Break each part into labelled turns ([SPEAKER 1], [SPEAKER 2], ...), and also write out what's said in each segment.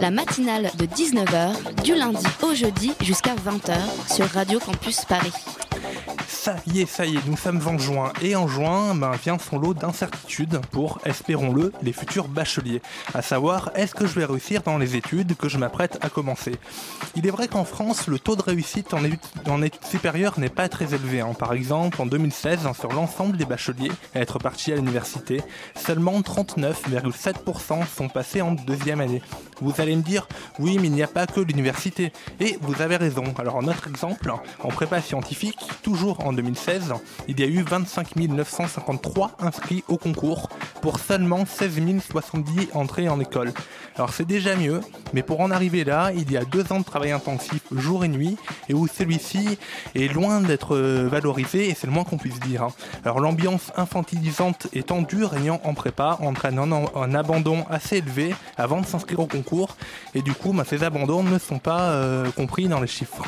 [SPEAKER 1] La matinale de 19h, du lundi au jeudi jusqu'à 20h sur Radio Campus Paris.
[SPEAKER 2] Ça y est, ça y est, nous sommes en juin. Et en juin, vient son lot d'incertitudes pour, espérons-le, les futurs bacheliers. À savoir, est-ce que je vais réussir dans les études que je m'apprête à commencer? Il est vrai qu'en France, le taux de réussite en études, en études supérieures n'est pas très élevé. hein. Par exemple, en 2016, hein, sur l'ensemble des bacheliers à être partis à l'université, seulement 39,7% sont passés en deuxième année. Vous allez me dire, oui, mais il n'y a pas que l'université. Et vous avez raison. Alors, notre exemple, en prépa scientifique, toujours en 2016, il y a eu 25 953 inscrits au concours pour seulement 16 070 entrées en école. Alors, c'est déjà mieux, mais pour en arriver là, il y a deux ans de travail intensif jour et nuit, et où celui-ci est loin d'être euh, valorisé, et c'est le moins qu'on puisse dire. hein. Alors, l'ambiance infantilisante et tendue régnant en prépa entraîne un, un abandon assez élevé avant de s'inscrire au concours, et du coup, bah, ces abandons ne sont pas euh, compris dans les chiffres.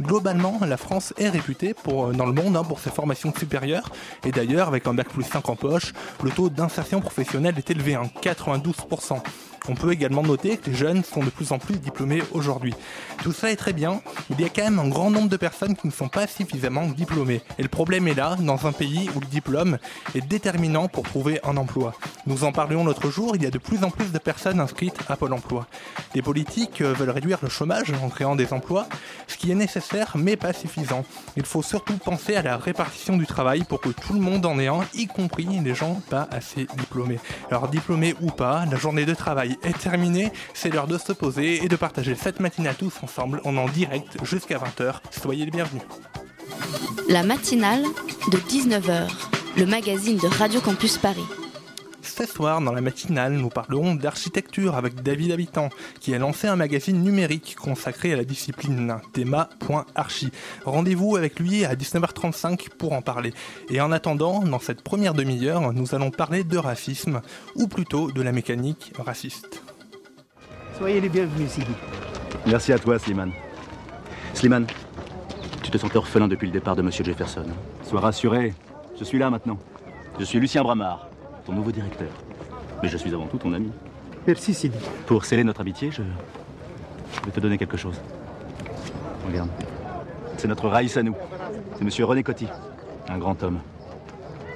[SPEAKER 2] Globalement, la France est réputée euh, dans le monde hein, pour ses formations supérieures. Et d'ailleurs, avec un bac plus 5 en poche, le taux d'insertion professionnelle est élevé, hein, 92%. On peut également noter que les jeunes sont de plus en plus diplômés aujourd'hui. Tout ça est très bien, il y a quand même un grand nombre de personnes qui ne sont pas suffisamment diplômées. Et le problème est là, dans un pays où le diplôme est déterminant pour trouver un emploi. Nous en parlions l'autre jour, il y a de plus en plus de personnes inscrites à Pôle emploi. Les politiques euh, veulent réduire le chômage en créant des emplois, ce qui est nécessaire mais pas suffisant. Il faut surtout penser à la répartition du travail pour que tout le monde en ait un, y compris les gens pas assez diplômés. Alors diplômés ou pas, la journée de travail est terminée, c'est l'heure de se poser et de partager cette matinale tous ensemble en en direct jusqu'à 20h. Soyez les bienvenus.
[SPEAKER 1] La matinale de 19h, le magazine de Radio Campus Paris.
[SPEAKER 2] Ce soir, dans la matinale, nous parlerons d'architecture avec David Habitant, qui a lancé un magazine numérique consacré à la discipline théma.archi. Rendez-vous avec lui à 19h35 pour en parler. Et en attendant, dans cette première demi-heure, nous allons parler de racisme, ou plutôt de la mécanique raciste.
[SPEAKER 3] Soyez les bienvenus, Sidi.
[SPEAKER 4] Merci à toi, Slimane. Slimane, tu te sentais orphelin depuis le départ de Monsieur Jefferson. Sois rassuré, je suis là maintenant. Je suis Lucien Bramard, ton nouveau directeur. Mais je suis avant tout ton ami.
[SPEAKER 3] Merci, Sidi.
[SPEAKER 4] Pour sceller notre amitié, je, je vais te donner quelque chose. Regarde. C'est notre Raïs à nous. C'est Monsieur René Coty, un grand homme.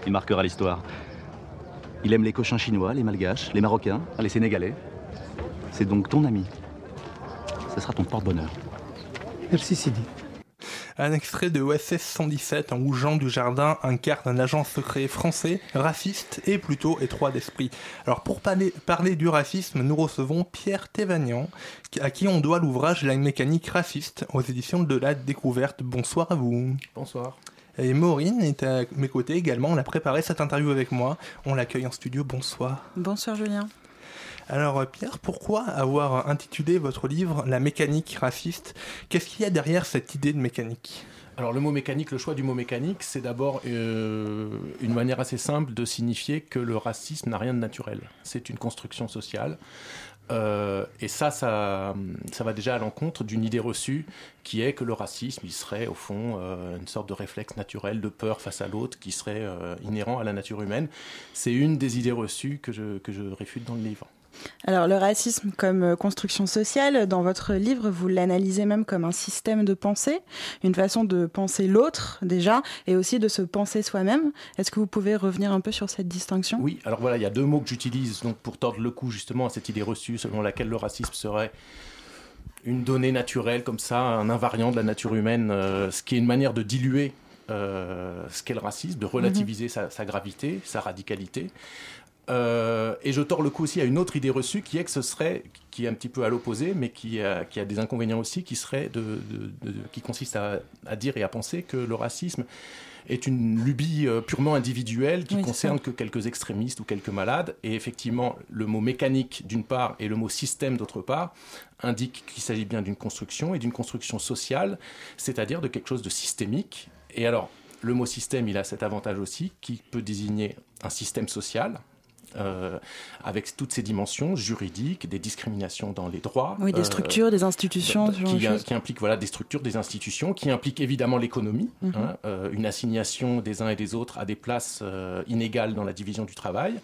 [SPEAKER 4] Il marquera l'histoire. Il aime les cochins chinois, les malgaches, les marocains, les sénégalais. C'est donc ton ami. Ce sera ton porte-bonheur.
[SPEAKER 3] Merci, Sidi.
[SPEAKER 2] Un extrait de OSS 117 où Jean Dujardin incarne un agent secret français, raciste et plutôt étroit d'esprit. Alors pour parler, parler du racisme, nous recevons Pierre Thévagnan, à qui on doit l'ouvrage La mécanique raciste aux éditions de la découverte. Bonsoir à vous.
[SPEAKER 5] Bonsoir.
[SPEAKER 2] Et Maureen est à mes côtés également, on a préparé cette interview avec moi. On l'accueille en studio, bonsoir.
[SPEAKER 6] Bonsoir Julien.
[SPEAKER 2] Alors euh, Pierre, pourquoi avoir intitulé votre livre La mécanique raciste? Qu'est-ce qu'il y a derrière cette idée de mécanique?
[SPEAKER 5] Alors le mot mécanique, le choix du mot mécanique, c'est d'abord euh, une manière assez simple de signifier que le racisme n'a rien de naturel. C'est une construction sociale. Euh, et ça, ça, ça va déjà à l'encontre d'une idée reçue qui est que le racisme, il serait au fond euh, une sorte de réflexe naturel de peur face à l'autre qui serait euh, inhérent à la nature humaine. C'est une des idées reçues que je, que je réfute dans le livre.
[SPEAKER 7] Alors le racisme comme euh, construction sociale, dans votre livre, vous l'analysez même comme un système de pensée, une façon de penser l'autre déjà, et aussi de se penser soi-même. Est-ce que vous pouvez revenir un peu sur cette distinction?
[SPEAKER 5] Oui, alors voilà, il y a deux mots que j'utilise donc pour tordre le cou justement à cette idée reçue selon laquelle le racisme serait une donnée naturelle comme ça, un invariant de la nature humaine, euh, ce qui est une manière de diluer euh, ce qu'est le racisme, de relativiser sa, sa gravité, sa radicalité. Euh, et je tords le coup aussi à une autre idée reçue qui est que ce serait, qui est un petit peu à l'opposé, mais qui a, qui a des inconvénients aussi, qui serait de, de- de- qui consiste à, à dire et à penser que le racisme est une lubie euh, purement individuelle qui
[SPEAKER 7] Oui,
[SPEAKER 5] concerne que quelques extrémistes ou quelques malades. Et effectivement, le mot mécanique d'une part et le mot système d'autre part indiquent qu'il s'agit bien d'une construction et d'une construction sociale, c'est-à-dire de quelque chose de systémique. Et alors, le mot système, il a cet avantage aussi qui peut désigner un système social. Euh, avec toutes ces dimensions juridiques, des discriminations dans les droits,
[SPEAKER 7] Oui, des
[SPEAKER 5] euh,
[SPEAKER 7] structures, des institutions, de
[SPEAKER 5] qui, implique voilà, des structures, des institutions, qui impliquent évidemment l'économie,
[SPEAKER 7] Mhm.
[SPEAKER 5] hein, euh, une assignation des uns et des autres à des places inégales dans la division du travail.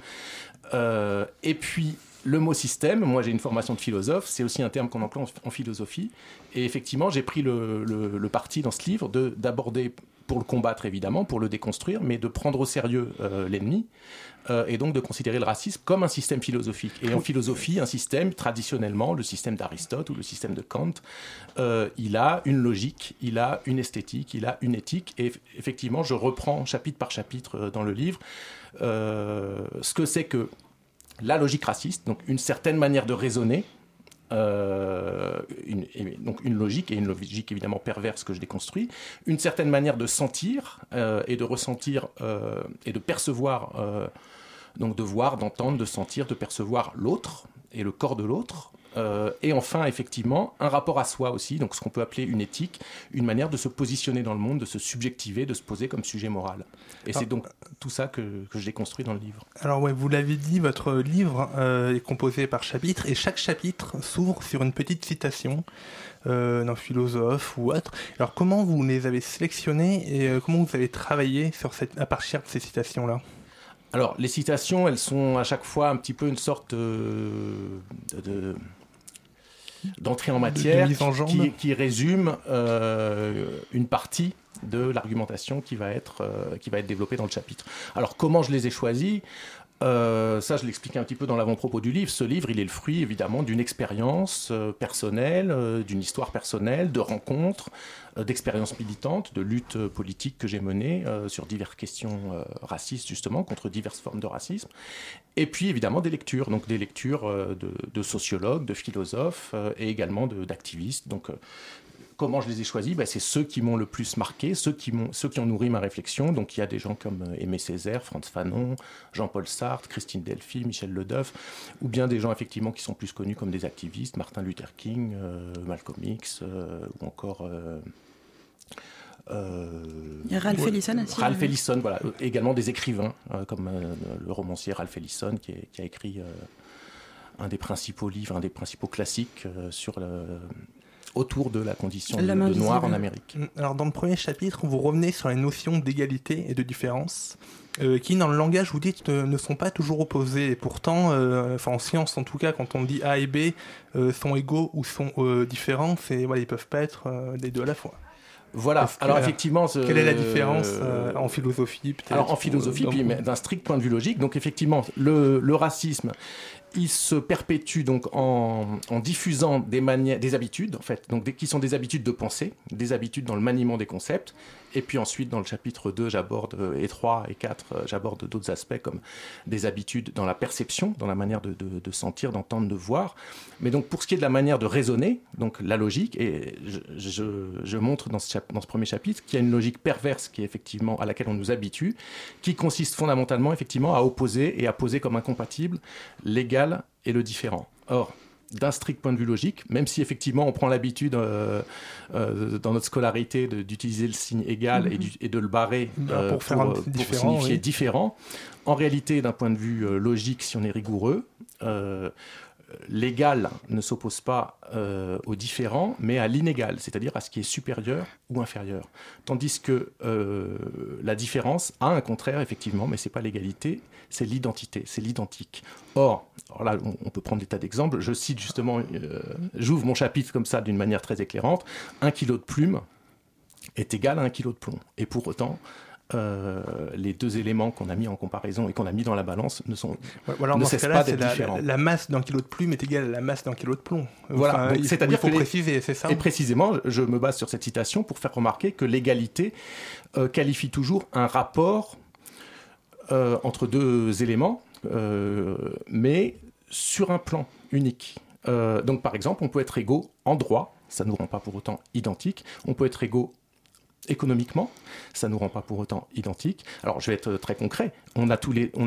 [SPEAKER 5] Et puis, le mot système, moi j'ai une formation de philosophe, c'est aussi un terme qu'on emploie en, en philosophie. Et effectivement, j'ai pris le, le- le parti dans ce livre de- d'aborder, pour le combattre évidemment, pour le déconstruire, mais de prendre au sérieux euh, l'ennemi. euh, et donc de considérer le racisme comme un système philosophique. Et en philosophie, un système, traditionnellement, le système d'Aristote ou le système de Kant, euh, il a une logique, il a une esthétique, il a une éthique. Et eff- effectivement, je reprends chapitre par chapitre dans le livre ce que c'est que la logique raciste, donc une certaine manière de raisonner, euh, une, donc une logique, et une logique évidemment perverse que je déconstruis, une certaine manière de sentir euh, et de ressentir euh, et de percevoir, donc de voir, d'entendre, de sentir, de percevoir l'autre et le corps de l'autre. Euh, et enfin, effectivement, un rapport à soi aussi, donc ce qu'on peut appeler une éthique, une manière de se positionner dans le monde, de se subjectiver, de se poser comme sujet moral. Et
[SPEAKER 2] Ah.
[SPEAKER 5] c'est donc tout ça que, que j'ai construit dans le livre.
[SPEAKER 2] Alors ouais, vous l'avez dit, votre livre euh, est composé par chapitres et chaque chapitre s'ouvre sur une petite citation euh, d'un philosophe ou autre. Alors comment vous les avez sélectionnés et comment vous avez travaillé sur cette, à partir de ces citations-là?
[SPEAKER 5] Alors, les citations, elles sont à chaque fois un petit peu une sorte de- d'entrée en matière
[SPEAKER 2] en
[SPEAKER 5] qui, qui résume euh, une partie de l'argumentation qui va être euh, qui va être développée dans le chapitre. Alors comment je les ai choisis? Euh, ça, je l'expliquais un petit peu dans l'avant-propos du livre. Ce livre, il est le fruit évidemment d'une expérience euh, personnelle, d'une histoire personnelle, de rencontres, d'expériences militantes, de luttes euh, politiques que j'ai menées euh, sur diverses questions euh, racistes justement, contre diverses formes de racisme. Et puis évidemment des lectures, donc des lectures euh, de, sociologues, de philosophes euh, et également d'activistes. Donc euh, Comment je les ai choisis Ben, C'est ceux qui m'ont le plus marqué, ceux qui, m'ont- ceux qui ont nourri ma réflexion. Donc il y a des gens comme euh, Aimé Césaire, Franz Fanon, Jean-Paul Sartre, Christine Delphi, Michel Ledeuf, ou bien des gens effectivement qui sont plus connus comme des activistes, Martin Luther King, euh, Malcolm X, euh, ou encore... euh,
[SPEAKER 7] Il y a Ralph Ellison aussi,
[SPEAKER 5] Ralph. Ellison, voilà. Également des écrivains, euh, comme euh, le romancier Ralph Ellison, qui, est- qui a écrit un des principaux livres, un des principaux classiques sur le, autour de la condition de,
[SPEAKER 7] L'homme
[SPEAKER 5] de
[SPEAKER 7] invisible.
[SPEAKER 5] noir en Amérique.
[SPEAKER 2] Mm, Alors dans le premier chapitre, vous revenez sur les notions d'égalité et de différence, euh, qui dans le langage, vous dites, euh, ne sont pas toujours opposées. Et pourtant, euh, enfin en science en tout cas, quand on dit A et B euh, sont égaux ou sont euh, différents, c'est voilà, ils peuvent pas être euh, les deux à la fois.
[SPEAKER 5] Voilà.
[SPEAKER 2] Que-
[SPEAKER 5] Alors effectivement, ce-
[SPEAKER 2] quelle est la différence euh, en philosophie peut-être
[SPEAKER 5] Alors en philosophie, puis d'un strict point de vue logique, donc effectivement, le, le racisme, il se perpétue donc en, diffusant des des habitudes en fait, donc qui sont des habitudes de pensée, des habitudes dans le maniement des concepts. Et puis ensuite, dans le chapitre 2, j'aborde, euh, et 3 et 4, euh, j'aborde d'autres aspects comme des habitudes dans la perception, dans la manière de, sentir, d'entendre, de voir. Mais donc pour ce qui est de la manière de raisonner, donc la logique, et je, montre dans ce, chap- dans ce premier chapitre qu'il y a une logique perverse qui est effectivement à laquelle on nous habitue, qui consiste fondamentalement effectivement à opposer et à poser comme incompatible l'égal et le différent. Or, d'un strict point de vue logique, même si effectivement on prend l'habitude euh, euh, dans notre scolarité d'utiliser le signe égal et, du- et de le barrer euh,
[SPEAKER 2] pour faire
[SPEAKER 5] pour
[SPEAKER 2] différent,
[SPEAKER 5] signifier
[SPEAKER 2] oui.
[SPEAKER 5] différent, en réalité d'un point de vue euh, logique, si on est rigoureux, euh, l'égal ne s'oppose pas euh, au différent, mais à l'inégal, c'est-à-dire à ce qui est supérieur ou inférieur. Tandis que euh, la différence a un contraire, effectivement, mais c'est pas l'égalité, c'est l'identité, c'est l'identique. Or, là, on, on peut prendre des tas d'exemples. Je cite justement, euh, j'ouvre mon chapitre comme ça d'une manière très éclairante. Un kilo de plume est égal à un kilo de plomb. Et pour autant, euh, les deux éléments qu'on a mis en comparaison et qu'on a mis dans la balance ne sont
[SPEAKER 2] alors
[SPEAKER 5] ne
[SPEAKER 2] dans ce
[SPEAKER 5] pas d'être
[SPEAKER 2] la,
[SPEAKER 5] différents.
[SPEAKER 2] la- la masse d'un kilo de plume est égale à la masse d'un kilo de plomb.
[SPEAKER 5] Voilà,
[SPEAKER 2] Enfin,
[SPEAKER 5] c'est-à-dire
[SPEAKER 2] il faut préciser, c'est ça
[SPEAKER 5] Et précisément, je me base sur cette citation pour faire remarquer que l'égalité euh, qualifie toujours un rapport euh, entre deux éléments, mais sur un plan unique. Donc par exemple, on peut être égaux en droit, ça ne nous rend pas pour autant identiques. On peut être égaux économiquement, ça ne nous rend pas pour autant identiques. Alors je vais être très concret, on a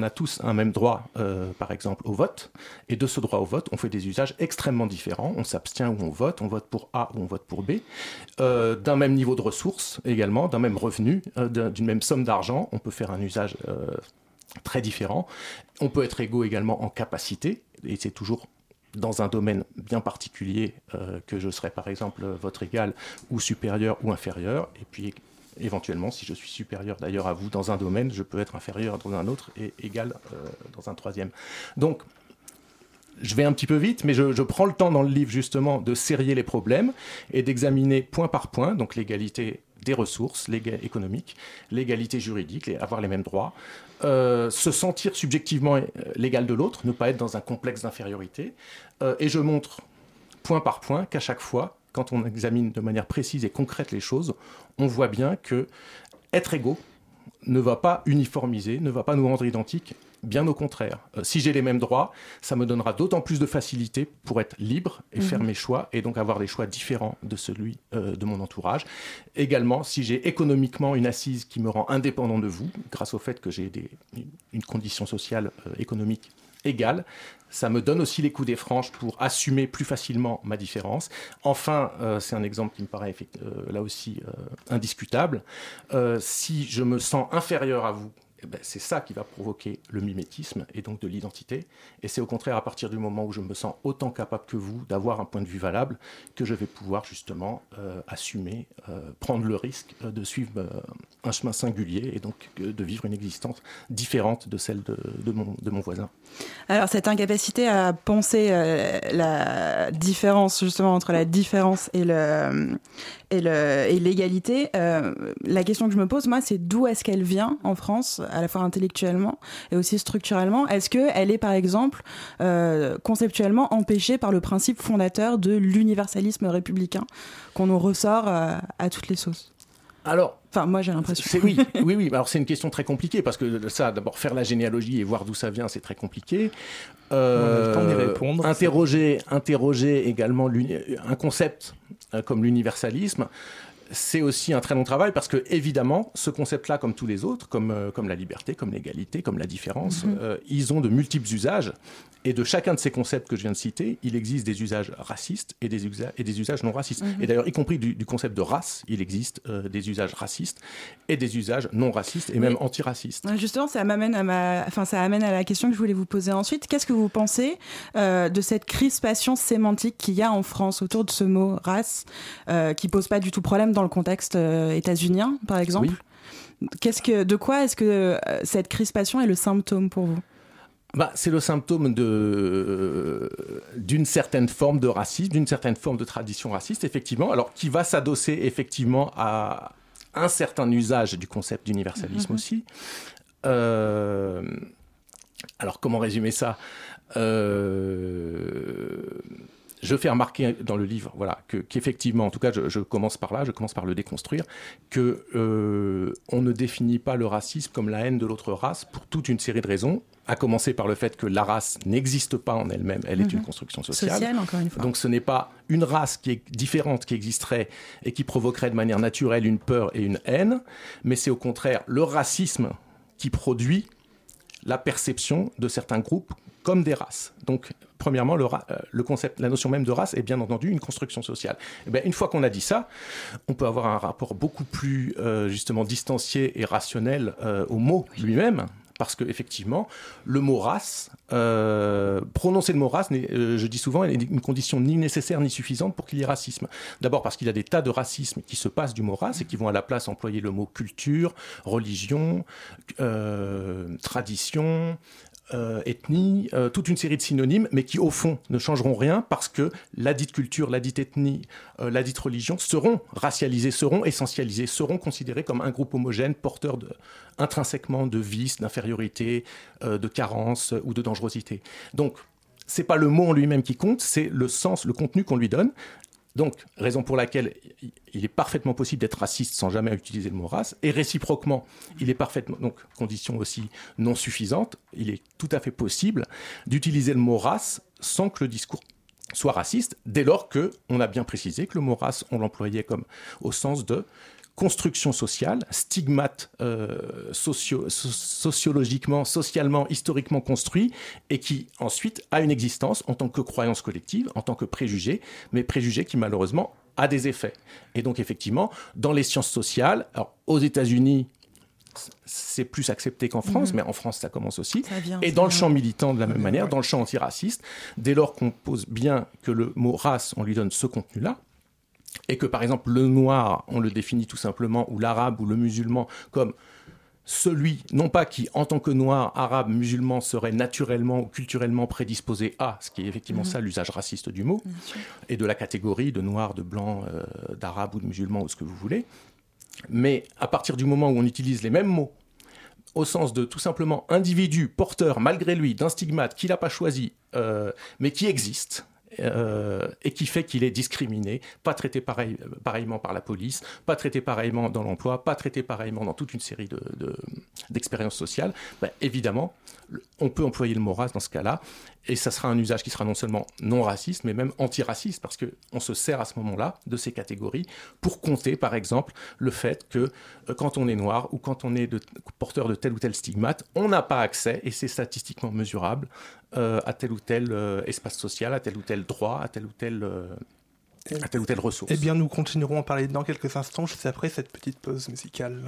[SPEAKER 5] tous, un même droit, euh, par exemple, au vote, et de ce droit au vote, on fait des usages extrêmement différents, on s'abstient ou on vote, on vote pour A ou on vote pour B, euh, d'un même niveau de ressources également, d'un même revenu, euh, d'un- d'une même somme d'argent, on peut faire un usage très différent. On peut être égaux également en capacité, et c'est toujours dans un domaine bien particulier euh, que je serai par exemple votre égal ou supérieur ou inférieur, et puis éventuellement si je suis supérieur d'ailleurs à vous dans un domaine, je peux être inférieur dans un autre et égal euh, dans un troisième. Donc je vais un petit peu vite, mais je, prends le temps dans le livre justement de serrer les problèmes et d'examiner point par point, donc l'égalité des ressources économiques, l'égalité juridique, avoir les mêmes droits, euh, se sentir subjectivement euh, l'égal de l'autre, ne pas être dans un complexe d'infériorité. Euh, et je montre point par point qu'à chaque fois, quand on examine de manière précise et concrète les choses, on voit bien que être égaux ne va pas uniformiser, ne va pas nous rendre identiques. Bien au contraire. Euh, si j'ai les mêmes droits, ça me donnera d'autant plus de facilité pour être libre et faire
[SPEAKER 8] Mhm.
[SPEAKER 5] mes choix et donc avoir des choix différents de celui euh, de mon entourage. Également, si j'ai économiquement une assise qui me rend indépendant de vous, grâce au fait que j'ai une condition sociale euh, économique égale, ça me donne aussi les coups des franches pour assumer plus facilement ma différence. Enfin, euh, c'est un exemple qui me paraît euh, là aussi euh, indiscutable. Si je me sens inférieur à vous, ben, c'est ça qui va provoquer le mimétisme et donc de l'identité. Et c'est au contraire à partir du moment où je me sens autant capable que vous d'avoir un point de vue valable que je vais pouvoir justement euh, assumer, euh, prendre le risque euh, de suivre un chemin singulier et donc de vivre une existence différente de celle de, mon, de mon voisin.
[SPEAKER 7] Alors cette incapacité à penser la différence justement entre la différence et le et l'égalité, euh, la question que je me pose moi c'est d'où est-ce qu'elle vient en France, à la fois intellectuellement et aussi structurellement? Est-ce que elle est par exemple euh, conceptuellement empêchée par le principe fondateur de l'universalisme républicain qu'on nous ressort euh, à toutes les sauces?
[SPEAKER 5] Alors,
[SPEAKER 7] enfin moi j'ai l'impression.
[SPEAKER 5] C'est oui, oui, oui. Alors c'est une question très compliquée parce que ça, d'abord faire la généalogie et voir d'où ça vient, c'est très compliqué. Euh,
[SPEAKER 2] On a le temps d'y répondre.
[SPEAKER 5] Interroger, interroger également un concept euh, comme l'universalisme. C'est aussi un très long travail parce que évidemment, ce concept-là, comme tous les autres, comme, euh, comme la liberté, comme l'égalité, comme la différence,
[SPEAKER 8] Mhm.
[SPEAKER 5] euh, ils ont de multiples usages. Et de chacun de ces concepts que je viens de citer, il existe des usages racistes et des, usa- et des usages non racistes.
[SPEAKER 7] Mhm.
[SPEAKER 5] Et d'ailleurs, y compris du, du concept de race, il existe euh, des usages racistes et des usages non racistes et même antiracistes.
[SPEAKER 7] Justement, ça m'amène à ma, enfin, ça amène à la question que je voulais vous poser ensuite. Qu'est-ce que vous pensez de cette crispation sémantique qu'il y a en France autour de ce mot race, qui pose pas du tout problème dans le contexte euh, états-unien, par exemple. Qu'est-ce que, de quoi est-ce que euh, cette crispation est le symptôme pour vous?
[SPEAKER 5] Bah, c'est le symptôme de d'une certaine forme de racisme, d'une certaine forme de tradition raciste, effectivement, alors qui va s'adosser effectivement à un certain usage du concept d'universalisme
[SPEAKER 8] Mhm.
[SPEAKER 5] aussi. Euh, alors comment résumer ça? Euh, je fais remarquer dans le livre, voilà, que qu'effectivement, en tout cas, je, je commence par là, je commence par le déconstruire, que euh, on ne définit pas le racisme comme la haine de l'autre race pour toute une série de raisons, à commencer par le fait que la race n'existe pas en elle-même, elle est
[SPEAKER 7] Mhm.
[SPEAKER 5] une construction sociale.
[SPEAKER 7] Sociale, encore une fois.
[SPEAKER 5] Donc ce n'est pas une race qui est différente qui existerait et qui provoquerait de manière naturelle une peur et une haine, mais c'est au contraire le racisme qui produit la perception de certains groupes comme des races. Donc, premièrement, le, euh, le concept, la notion même de race est bien entendu une construction sociale. Eh bien, une fois qu'on a dit ça, on peut avoir un rapport beaucoup plus euh, justement distancié et rationnel euh, au mot lui-même. Parce que effectivement, le mot race, euh, prononcer le mot race, je dis souvent, est une condition ni nécessaire ni suffisante pour qu'il y ait racisme. D'abord parce qu'il y a des tas de racisme qui se passent du mot race et qui vont à la place employer le mot culture, religion, tradition, euh, ethnie, euh, toute une série de synonymes, mais qui au fond ne changeront rien parce que la dite culture, la dite ethnie, euh, la dite religion seront racialisées, seront essentialisées, seront considérées comme un groupe homogène porteur intrinsèquement de vices, d'infériorité, euh, de carence ou de dangerosité. Donc, c'est pas le mot en lui-même qui compte, c'est le sens, le contenu qu'on lui donne. Donc, raison pour laquelle il est parfaitement possible d'être raciste sans jamais utiliser le mot race, et réciproquement, il est parfaitement, donc condition aussi non suffisante, il est tout à fait possible d'utiliser le mot race sans que le discours soit raciste, dès lors que on a bien précisé que le mot race, on l'employait comme au sens de construction sociale, stigmate euh, socio sociologiquement, socialement, historiquement construit, et qui ensuite a une existence en tant que croyance collective, en tant que préjugé, mais préjugé qui malheureusement a des effets. Et donc effectivement, dans les sciences sociales, alors aux États-Unis, c'est plus accepté qu'en France,
[SPEAKER 7] Mhm.
[SPEAKER 5] mais en France, ça commence aussi.
[SPEAKER 7] Ça vient,
[SPEAKER 5] Et dans le champ militant, de la même manière, dans le champ antiraciste, dès lors qu'on pose bien que le mot race, on lui donne ce contenu-là, et que par exemple le noir, on le définit tout simplement, ou l'arabe ou le musulman, comme celui, non pas qui, en tant que noir, arabe, musulman, serait naturellement ou culturellement prédisposé à, ce qui est effectivement
[SPEAKER 7] Mhm.
[SPEAKER 5] ça l'usage raciste du mot, et de la catégorie de noir, de blanc, euh, d'arabe ou de musulman, ou ce que vous voulez. Mais à partir du moment où on utilise les mêmes mots, au sens de tout simplement individu porteur, malgré lui, d'un stigmate qu'il n'a pas choisi, euh, mais qui existe, euh, et qui fait qu'il est discriminé, pas traité pareil, pareillement par la police, pas traité pareillement dans l'emploi, pas traité pareillement dans toute une série de- de- d'expériences sociales, ben, évidemment, on peut employer le mot race dans ce cas-là, et ça sera un usage qui sera non seulement non raciste, mais même antiraciste, parce qu'on se sert à ce moment-là de ces catégories pour compter, par exemple, le fait que euh, quand on est noir ou quand on est porteur de tel ou tel stigmate, on n'a pas accès, et c'est statistiquement mesurable, à tel ou tel euh, espace social, à tel ou tel droit, à tel ou tel, euh, à telle ou telle ressource.
[SPEAKER 2] Eh bien, nous continuerons à en parler dans quelques instants, juste après cette petite pause musicale.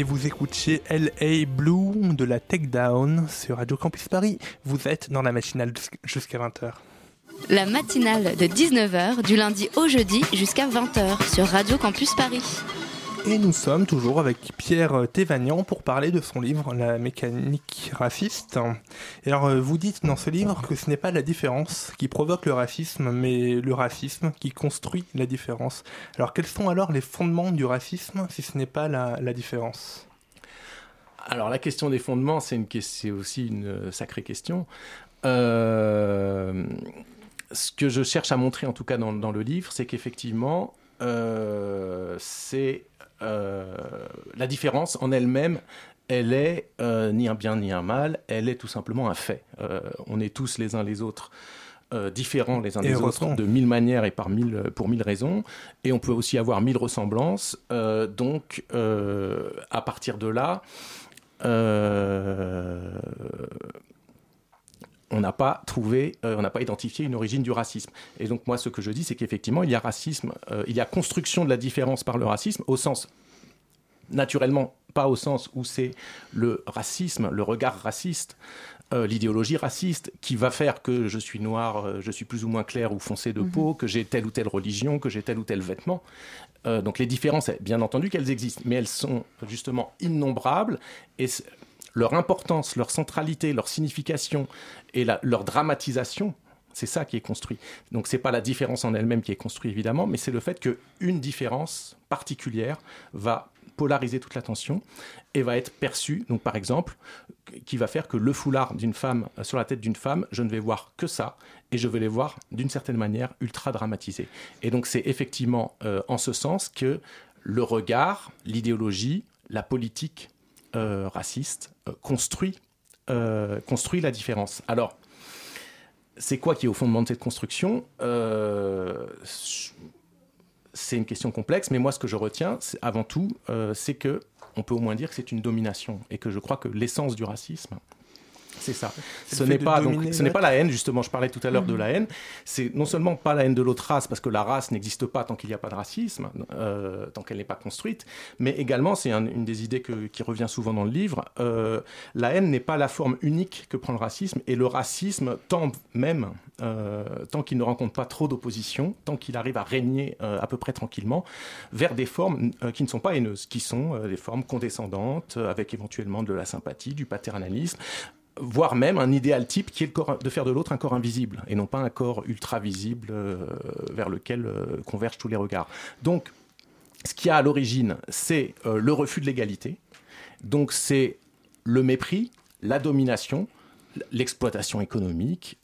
[SPEAKER 2] Et vous écoutiez LA Blue de la Tech Down sur Radio Campus Paris. Vous êtes dans la matinale jusqu'à 20h.
[SPEAKER 1] La matinale de 19h du lundi au jeudi jusqu'à 20h sur Radio Campus Paris.
[SPEAKER 2] Et nous sommes toujours avec Pierre Thévagnan pour parler de son livre La mécanique raciste. Et alors, euh, vous dites dans ce livre que ce n'est pas la différence qui provoque le racisme, mais le racisme qui construit la différence. Alors, quels sont alors les fondements du racisme si ce n'est pas la, différence?
[SPEAKER 5] Alors la question des fondements, c'est aussi une sacrée question. Euh, ce que je cherche à montrer, en tout cas dans, le livre, c'est qu'effectivement, euh, c'est euh, la différence en elle-même, elle est euh, ni un bien ni un mal, elle est tout simplement un fait. Euh, on est tous les uns les autres. différents les uns des autres de mille manières et par mille, pour mille raisons. Et on peut aussi avoir mille ressemblances. donc, à partir de là, on n'a pas trouvé, on n'a pas identifié une origine du racisme. Et donc moi, ce que je dis, c'est qu'effectivement, il y a racisme, il y a construction de la différence par le racisme au sens naturellement pas au sens où c'est le racisme, le regard raciste, euh, l'idéologie raciste qui va faire que je suis noir, euh, je suis plus ou moins clair ou foncé de mhm. peau, que j'ai telle ou telle religion, que j'ai tel ou tel vêtement. Euh, donc les différences, bien entendu qu'elles existent, mais elles sont justement innombrables et leur importance, leur centralité, leur signification et leur dramatisation c'est ça qui est construit. Donc c'est pas la différence en elle-même qui est construite évidemment, mais c'est le fait qu'une différence particulière va polariser toute l'attention et va être perçu, donc par exemple, qui va faire que le foulard d'une femme euh, sur la tête d'une femme, je ne vais voir que ça et je vais les voir d'une certaine manière ultra dramatisés. Et donc c'est effectivement euh, en ce sens que le regard, l'idéologie, la politique raciste construit, construit la différence. Alors, c'est quoi qui est au fondement de cette construction c'est une question complexe, mais moi, ce que je retiens, avant tout, euh, c'est que on peut au moins dire que c'est une domination et que je crois que l'essence du racisme, c'est ça. Ce n'est pas donc, ce n'est pas la haine justement. Je parlais tout à l'heure de mhm. la haine. C'est non seulement pas la haine de l'autre race parce que la race n'existe pas tant qu'il n'y a pas de racisme, euh, tant qu'elle n'est pas construite, mais également c'est une des idées qui revient souvent dans le livre. Euh, la haine n'est pas la forme unique que prend le racisme et le racisme tend même euh, tant qu'il ne rencontre pas trop d'opposition, tant qu'il arrive à régner à peu près tranquillement, vers des formes qui ne sont pas haineuses, qui sont des formes condescendantes, avec éventuellement de la sympathie, du paternalisme, voire même un idéal type qui est le corps, de faire de l'autre un corps invisible et non pas un corps ultra visible euh, vers lequel euh, convergent tous les regards. Donc, ce qui a à l'origine, c'est euh, le refus de l'égalité. Donc, c'est le mépris, la domination, l'exploitation économique.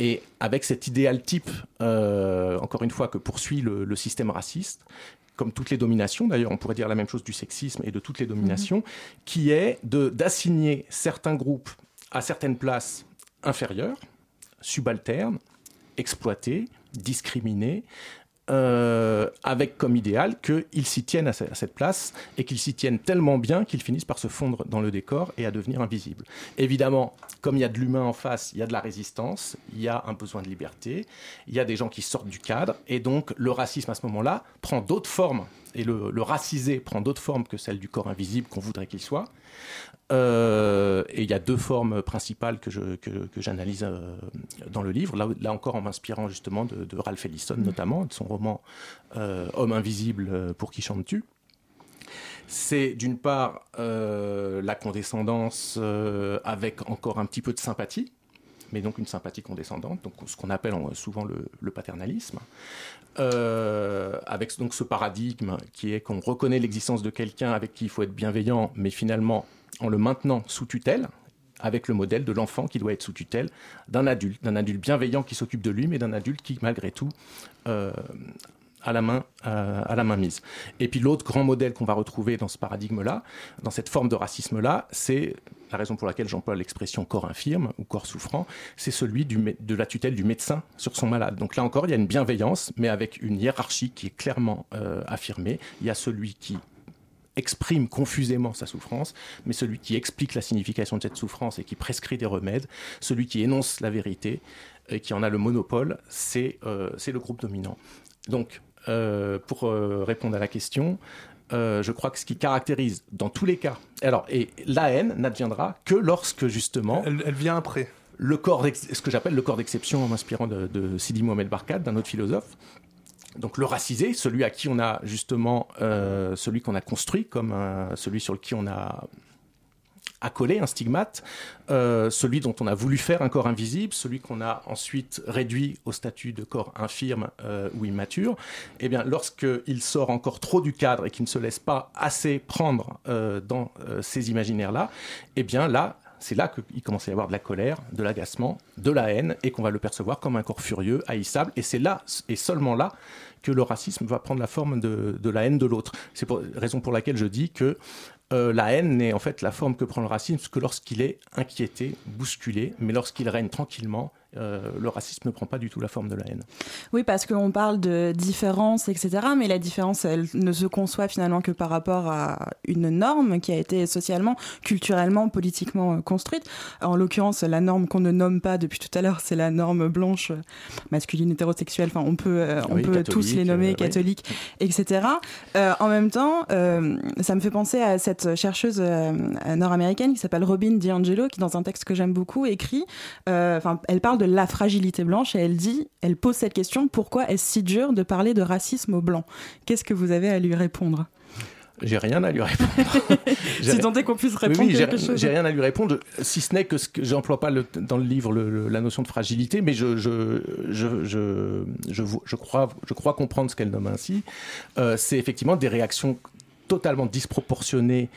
[SPEAKER 5] et avec cet idéal type, encore une fois, que poursuit le système raciste, comme toutes les dominations, d'ailleurs on pourrait dire la même chose du sexisme et de toutes les dominations, mhm. qui est d'assigner certains groupes à certaines places inférieures, subalternes, exploitées, discriminées, euh, avec comme idéal qu'ils s'y tiennent à, cette place et qu'ils s'y tiennent tellement bien qu'ils finissent par se fondre dans le décor et à devenir invisibles. Évidemment, comme il y a de l'humain en face, il y a de la résistance, il y a un besoin de liberté, il y a des gens qui sortent du cadre et donc le racisme à ce moment-là prend d'autres formes et le, le racisé prend d'autres formes que celle du corps invisible qu'on voudrait qu'il soit. Euh, et il y a deux formes principales que, je, que, j'analyse euh, dans le livre, là, là encore en m'inspirant justement de, Ralph Ellison notamment, de son roman euh, Homme invisible pour qui chantes-tu c'est d'une part la condescendance avec encore un petit peu de sympathie, mais donc une sympathie condescendante, donc ce qu'on appelle souvent le, paternalisme, avec donc ce paradigme qui est qu'on reconnaît l'existence de quelqu'un avec qui il faut être bienveillant, mais finalement en le maintenant sous tutelle, avec le modèle de l'enfant qui doit être sous tutelle d'un adulte, d'un adulte bienveillant qui s'occupe de lui, mais d'un adulte qui, malgré tout, euh, à la main euh, à la main mise. Et puis l'autre grand modèle qu'on va retrouver dans ce paradigme-là, dans cette forme de racisme-là, c'est la raison pour laquelle j'emploie l'expression corps infirme ou corps souffrant, c'est celui de la tutelle du médecin sur son malade. Donc là encore, il y a une bienveillance, mais avec une hiérarchie qui est clairement euh, affirmée. Il y a celui qui exprime confusément sa souffrance, mais celui qui explique la signification de cette souffrance et qui prescrit des remèdes, celui qui énonce la vérité et qui en a le monopole, c'est euh, le groupe dominant. Donc, pour euh, répondre à la question, euh, je crois que ce qui caractérise dans tous les cas, alors et la haine n'adviendra que lorsque justement
[SPEAKER 2] Elle, elle vient après.
[SPEAKER 5] le corps, ce que j'appelle le corps d'exception en m'inspirant de, de Sidi Mohamed Barkat, d'un autre philosophe. Donc le racisé, celui à qui on a justement, euh, celui qu'on a construit comme celui sur lequel on a accolé un stigmate, euh, celui dont on a voulu faire un corps invisible, celui qu'on a ensuite réduit au statut de corps infirme euh, ou immature, eh bien, lorsqu'il sort encore trop du cadre et qu'il ne se laisse pas assez prendre euh, dans ces imaginaires-là, eh bien là, c'est là qu'il commence à y avoir de la colère, de l'agacement, de la haine, et qu'on va le percevoir comme un corps furieux, haïssable. Et c'est là, et seulement là, que le racisme va prendre la forme de, de la haine de l'autre. C'est raison pour laquelle je dis que euh, la haine n'est en fait la forme que prend le racisme que lorsqu'il est inquiété, bousculé, mais lorsqu'il règne tranquillement, euh, le racisme ne prend pas du tout la forme de la haine.
[SPEAKER 7] Oui, parce qu'on parle de différence, etc. Mais la différence, elle ne se conçoit finalement que par rapport à une norme qui a été socialement, culturellement, politiquement euh, construite. En l'occurrence, la norme qu'on ne nomme pas depuis tout à l'heure, c'est la norme blanche, euh, masculine, hétérosexuelle. Enfin, on peut, euh, on
[SPEAKER 5] Oui,
[SPEAKER 7] peut tous les nommer,
[SPEAKER 5] euh, oui.
[SPEAKER 7] catholiques, etc. En même temps, ça me fait penser à cette chercheuse nord-américaine qui s'appelle Robin DiAngelo, qui dans un texte que j'aime beaucoup écrit, enfin, elle parle de la fragilité blanche et elle dit, elle pose cette question pourquoi est-ce si dur de parler de racisme aux blancs? Qu'est-ce que vous avez à lui répondre?
[SPEAKER 5] J'ai rien à lui répondre. J'ai-
[SPEAKER 7] Si tant est qu'on puisse répondre
[SPEAKER 5] oui, j'ai-
[SPEAKER 7] quelque chose.
[SPEAKER 5] J'ai rien à lui répondre, si ce n'est que ce que j'emploie pas le- dans le livre le- le- la notion de fragilité, mais je, je, je, je, je, vo- je crois, je crois comprendre ce qu'elle nomme ainsi. Euh, C'est effectivement des réactions totalement disproportionnées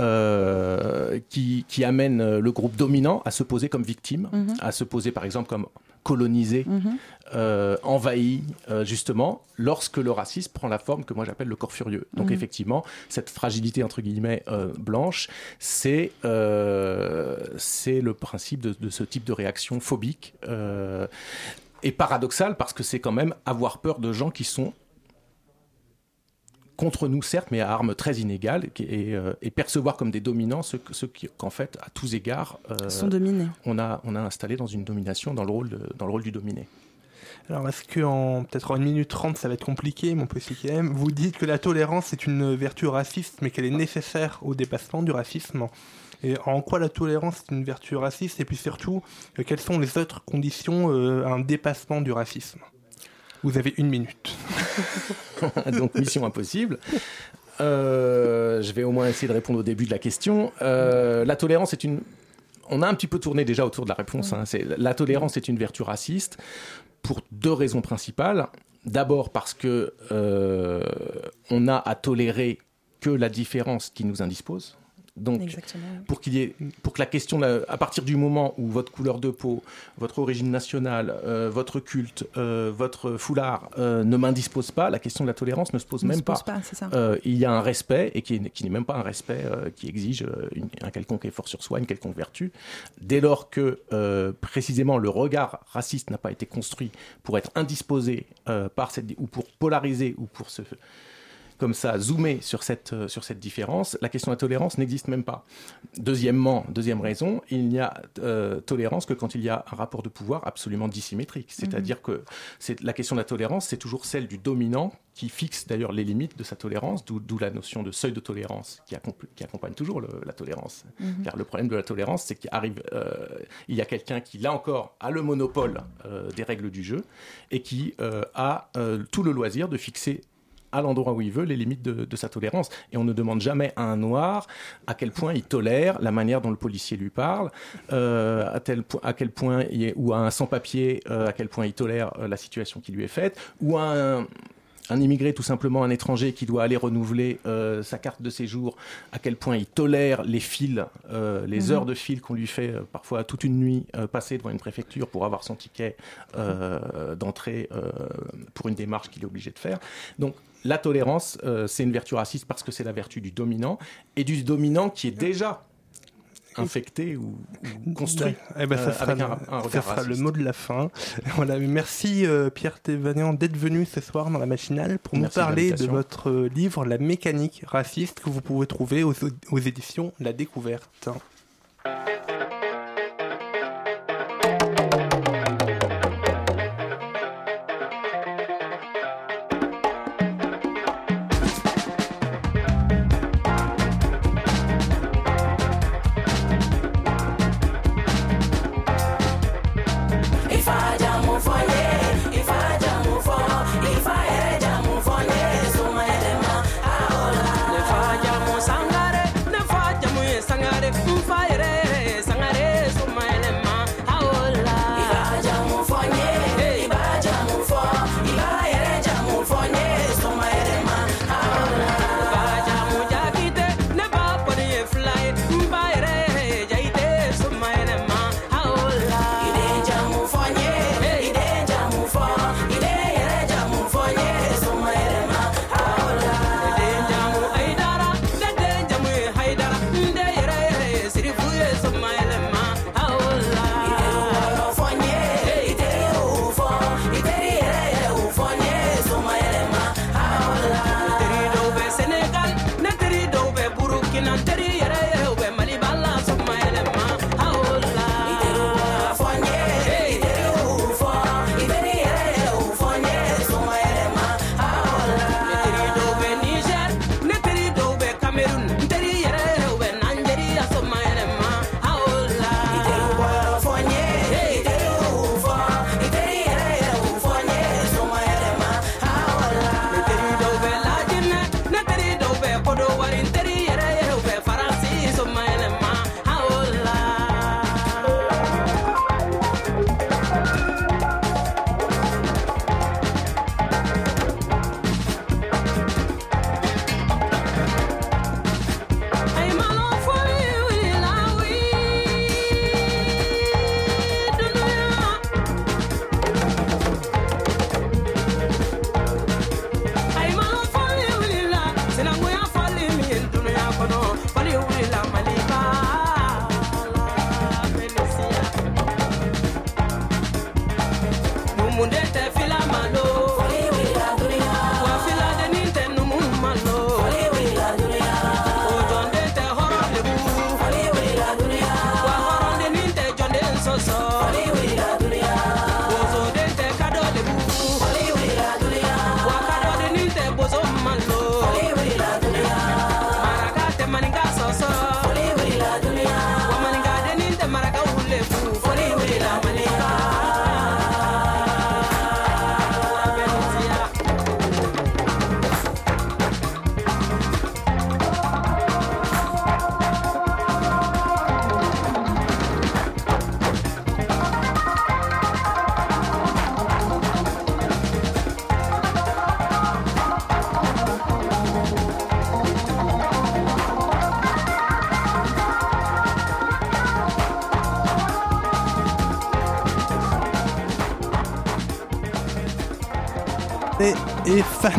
[SPEAKER 5] euh, qui, qui amènent euh, le groupe dominant à se poser comme victime,
[SPEAKER 7] Mhm.
[SPEAKER 5] à se poser par exemple comme colonisé,
[SPEAKER 7] Mhm.
[SPEAKER 5] euh, envahi, euh, justement, lorsque le racisme prend la forme que moi j'appelle le corps furieux. Donc
[SPEAKER 7] Mhm.
[SPEAKER 5] effectivement, cette fragilité entre guillemets blanche, c'est c'est le principe de, de ce type de réaction phobique. et paradoxal parce que c'est quand même avoir peur de gens qui sont contre nous certes, mais à armes très inégales, et, euh, et percevoir comme des dominants ceux, ceux qui, qu'en fait, à tous égards, euh,
[SPEAKER 7] sont dominés.
[SPEAKER 5] on a, on a installé dans une domination, dans le rôle, de- dans le rôle du dominé.
[SPEAKER 2] Alors, est-ce qu'en peut-être en une minute trente, ça va être compliqué, mon petit KM Vous dites que la tolérance est une vertu raciste, mais qu'elle est nécessaire au dépassement du racisme. Et en quoi la tolérance est une vertu raciste? Et puis surtout, euh, quelles sont les autres conditions à un dépassement du racisme? Vous avez une minute.
[SPEAKER 5] Donc mission impossible. Euh, je vais au moins essayer de répondre au début de la question. Euh, la tolérance est une. On a un petit peu tourné déjà autour de la réponse. hein. La tolérance est une vertu raciste pour deux raisons principales. D'abord parce que euh, on a à tolérer que la différence qui nous indispose. Donc,
[SPEAKER 7] Exactement.
[SPEAKER 5] pour qu'il y ait, pour que la question, à partir du moment où votre couleur de peau, votre origine nationale, euh, votre culte, euh, votre foulard euh, ne m'indispose pas, la question de la tolérance ne se pose
[SPEAKER 7] Ne
[SPEAKER 5] même
[SPEAKER 7] se pose
[SPEAKER 5] pas.
[SPEAKER 7] ça.
[SPEAKER 5] Il y a un respect et qui, qui n'est même pas un respect qui exige une- un quelconque effort sur soi, une quelconque vertu. Dès lors que précisément le regard raciste n'a pas été construit pour être indisposé par cette ou pour polariser ou pour se comme ça, zoomer sur cette, euh, sur cette différence, la question de la tolérance n'existe même pas. Deuxièmement, deuxième raison, il n'y a euh, tolérance que quand il y a un rapport de pouvoir absolument dissymétrique. C'est-à-dire que c'est, la question de la tolérance, c'est toujours celle du dominant qui fixe d'ailleurs les limites de sa tolérance, d'où, d'où la notion de seuil de tolérance qui, accomp- qui accompagne toujours le- la tolérance.
[SPEAKER 7] Mhm.
[SPEAKER 5] Car le problème de la tolérance, c'est qu'il arrive, euh, il y a quelqu'un qui, là encore, a le monopole euh, des règles du jeu et qui a tout le loisir de fixer à l'endroit où il veut les limites de, sa tolérance. Et on ne demande jamais à un noir à quel point il tolère la manière dont le policier lui parle, euh, à, quel point, il ou à un sans-papier, euh, à quel point il tolère euh, la situation qui lui est faite, ou à un, un immigré, tout simplement un étranger qui doit aller renouveler euh, sa carte de séjour, à quel point il tolère les fils, euh, les
[SPEAKER 7] Mhm.
[SPEAKER 5] heures de fil qu'on lui fait euh, parfois toute une nuit passer devant une préfecture pour avoir son ticket d'entrée pour une démarche qu'il est obligé de faire. Donc la tolérance, c'est une vertu raciste parce que c'est la vertu du dominant et du dominant qui est déjà infecté ou, ou construit
[SPEAKER 2] Eh ben, ça
[SPEAKER 5] euh,
[SPEAKER 2] sera,
[SPEAKER 5] avec
[SPEAKER 2] le,
[SPEAKER 5] un, un
[SPEAKER 2] ça
[SPEAKER 5] regard
[SPEAKER 2] sera le
[SPEAKER 5] raciste.
[SPEAKER 2] mot de la fin. Voilà, merci euh, Pierre Thévanian d'être venu ce soir dans la machinale pour
[SPEAKER 5] Merci
[SPEAKER 2] nous parler de votre euh, livre La mécanique raciste que vous pouvez trouver aux, aux éditions La Découverte.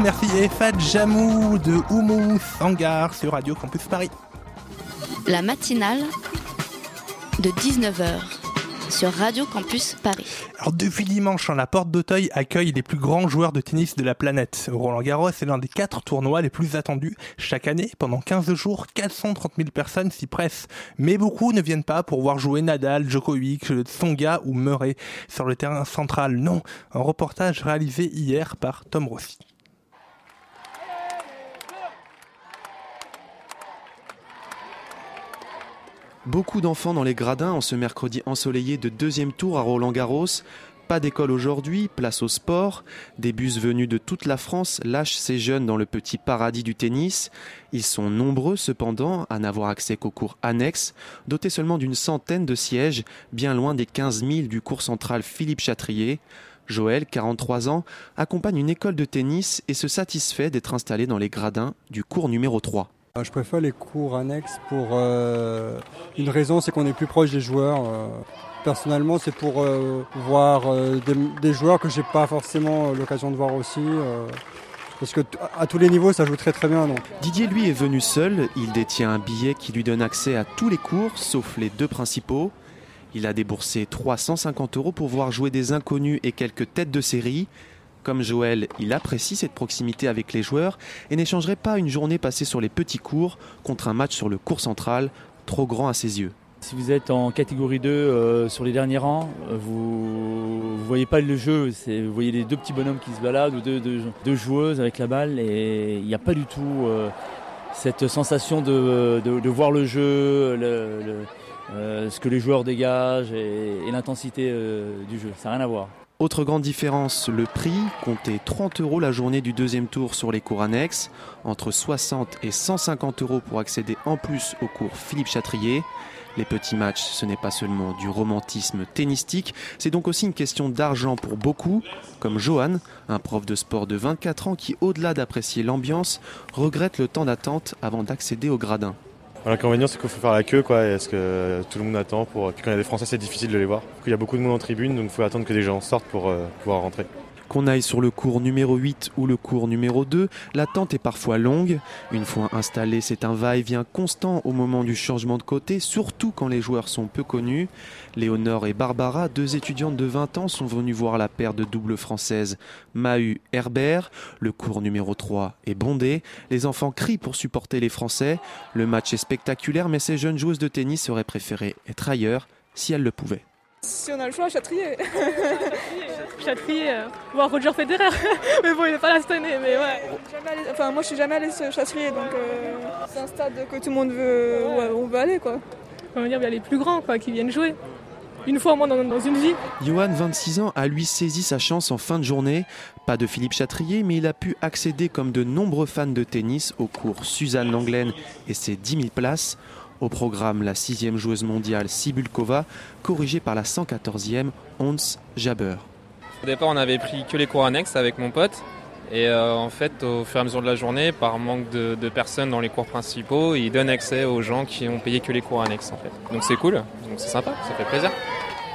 [SPEAKER 2] Merci et Fat Jamou de Oumou Sangar sur Radio Campus Paris.
[SPEAKER 1] La matinale de 19h sur Radio Campus Paris.
[SPEAKER 2] Alors depuis dimanche, hein, la Porte d'Auteuil accueille les plus grands joueurs de tennis de la planète. Roland Garros est l'un des quatre tournois les plus attendus. Chaque année, pendant 15 jours, 430 000 personnes s'y pressent. Mais beaucoup ne viennent pas pour voir jouer Nadal, Djokovic, Tsonga ou Murray sur le terrain central. Non, un reportage réalisé hier par Tom Rossi.
[SPEAKER 8] Beaucoup d'enfants dans les gradins en ce mercredi ensoleillé de deuxième tour à Roland Garros. Pas d'école aujourd'hui, place au sport. Des bus venus de toute la France lâchent ces jeunes dans le petit paradis du tennis. Ils sont nombreux cependant à n'avoir accès qu'aux cours annexes, dotés seulement d'une centaine de sièges, bien loin des 15 000 du cours central Philippe Chatrier. Joël, 43 ans, accompagne une école de tennis et se satisfait d'être installé dans les gradins du cours numéro 3.
[SPEAKER 9] Euh, je préfère les cours annexes pour euh, une raison, c'est qu'on est plus proche des joueurs. Euh. personnellement, c'est pour voir des, joueurs que j'ai pas forcément l'occasion de voir aussi. parce que à tous les niveaux, ça joue très très bien.
[SPEAKER 8] Didier, lui, est venu seul. Il détient un billet qui lui donne accès à tous les cours, sauf les deux principaux. Il a déboursé 350 euros pour voir jouer des inconnus et quelques têtes de série. Comme Joël, il apprécie cette proximité avec les joueurs et n'échangerait pas une journée passée sur les petits cours contre un match sur le cours central, trop grand à ses yeux.
[SPEAKER 10] Si vous êtes en catégorie 2 euh, sur les derniers rangs, euh, vous ne voyez pas le jeu. Vous voyez les deux petits bonhommes qui se baladent ou deux, joueuses avec la balle et il n'y a pas du tout euh, cette sensation de, voir le jeu, ce que les joueurs dégagent et, et l'intensité du jeu. Ça n'a rien à voir.
[SPEAKER 8] Autre grande différence, le prix, comptait 30 euros la journée du deuxième tour sur les cours annexes, entre 60 et 150 euros pour accéder en plus au cours Philippe Chatrier. Les petits matchs, ce n'est pas seulement du romantisme tennistique, c'est donc aussi une question d'argent pour beaucoup, comme Johan, un prof de sport de 24 ans qui, au-delà d'apprécier l'ambiance, regrette le temps d'attente avant d'accéder au gradin.
[SPEAKER 11] L'inconvénient, c'est qu'il faut faire la queue, quoi, est-ce que tout le monde attend pour. Puis quand il y a des Français, c'est difficile de les voir. Il y a beaucoup de monde en tribune, donc il faut attendre que des gens sortent pour euh, pouvoir rentrer.
[SPEAKER 8] Qu'on aille sur le cours numéro 8 ou le cours numéro 2, l'attente est parfois longue. Une fois installé, c'est un va-et-vient constant au moment du changement de côté, surtout quand les joueurs sont peu connus. Léonore et Barbara, deux étudiantes de 20 ans, sont venues voir la paire de double françaises Mahu Herbert. Le cours numéro 3 est bondé. Les enfants crient pour supporter les Français. Le match est spectaculaire, mais ces jeunes joueuses de tennis auraient préféré être ailleurs si elles le pouvaient.
[SPEAKER 12] Si on a le choix, Châtrier. Châtrier, euh, voir Roger Federer. mais bon, il n'est pas là cette année, mais ouais. enfin, moi, je suis jamais allé sur Châtrier, donc euh, c'est un stade que tout le monde veut, on veut aller, quoi. On va dire, il y a les plus grands, quoi, qui viennent jouer. Une fois au moins dans, dans une vie.
[SPEAKER 8] Johan, 26 ans, a lui saisi sa chance en fin de journée. Pas de Philippe Châtrier, mais il a pu accéder, comme de nombreux fans de tennis, au cours Suzanne Langlaine et ses 10 000 places. Au programme, la sixième joueuse mondiale Sibulkova, corrigée par la 114e Hans Jaber.
[SPEAKER 13] Au départ, on avait pris que les cours annexes avec mon pote. Et euh, en fait, au fur et à mesure de la journée, par manque de, personnes dans les cours principaux, ils donnent accès aux gens qui ont payé que les cours annexes. En fait. Donc c'est cool, donc c'est sympa, ça fait plaisir.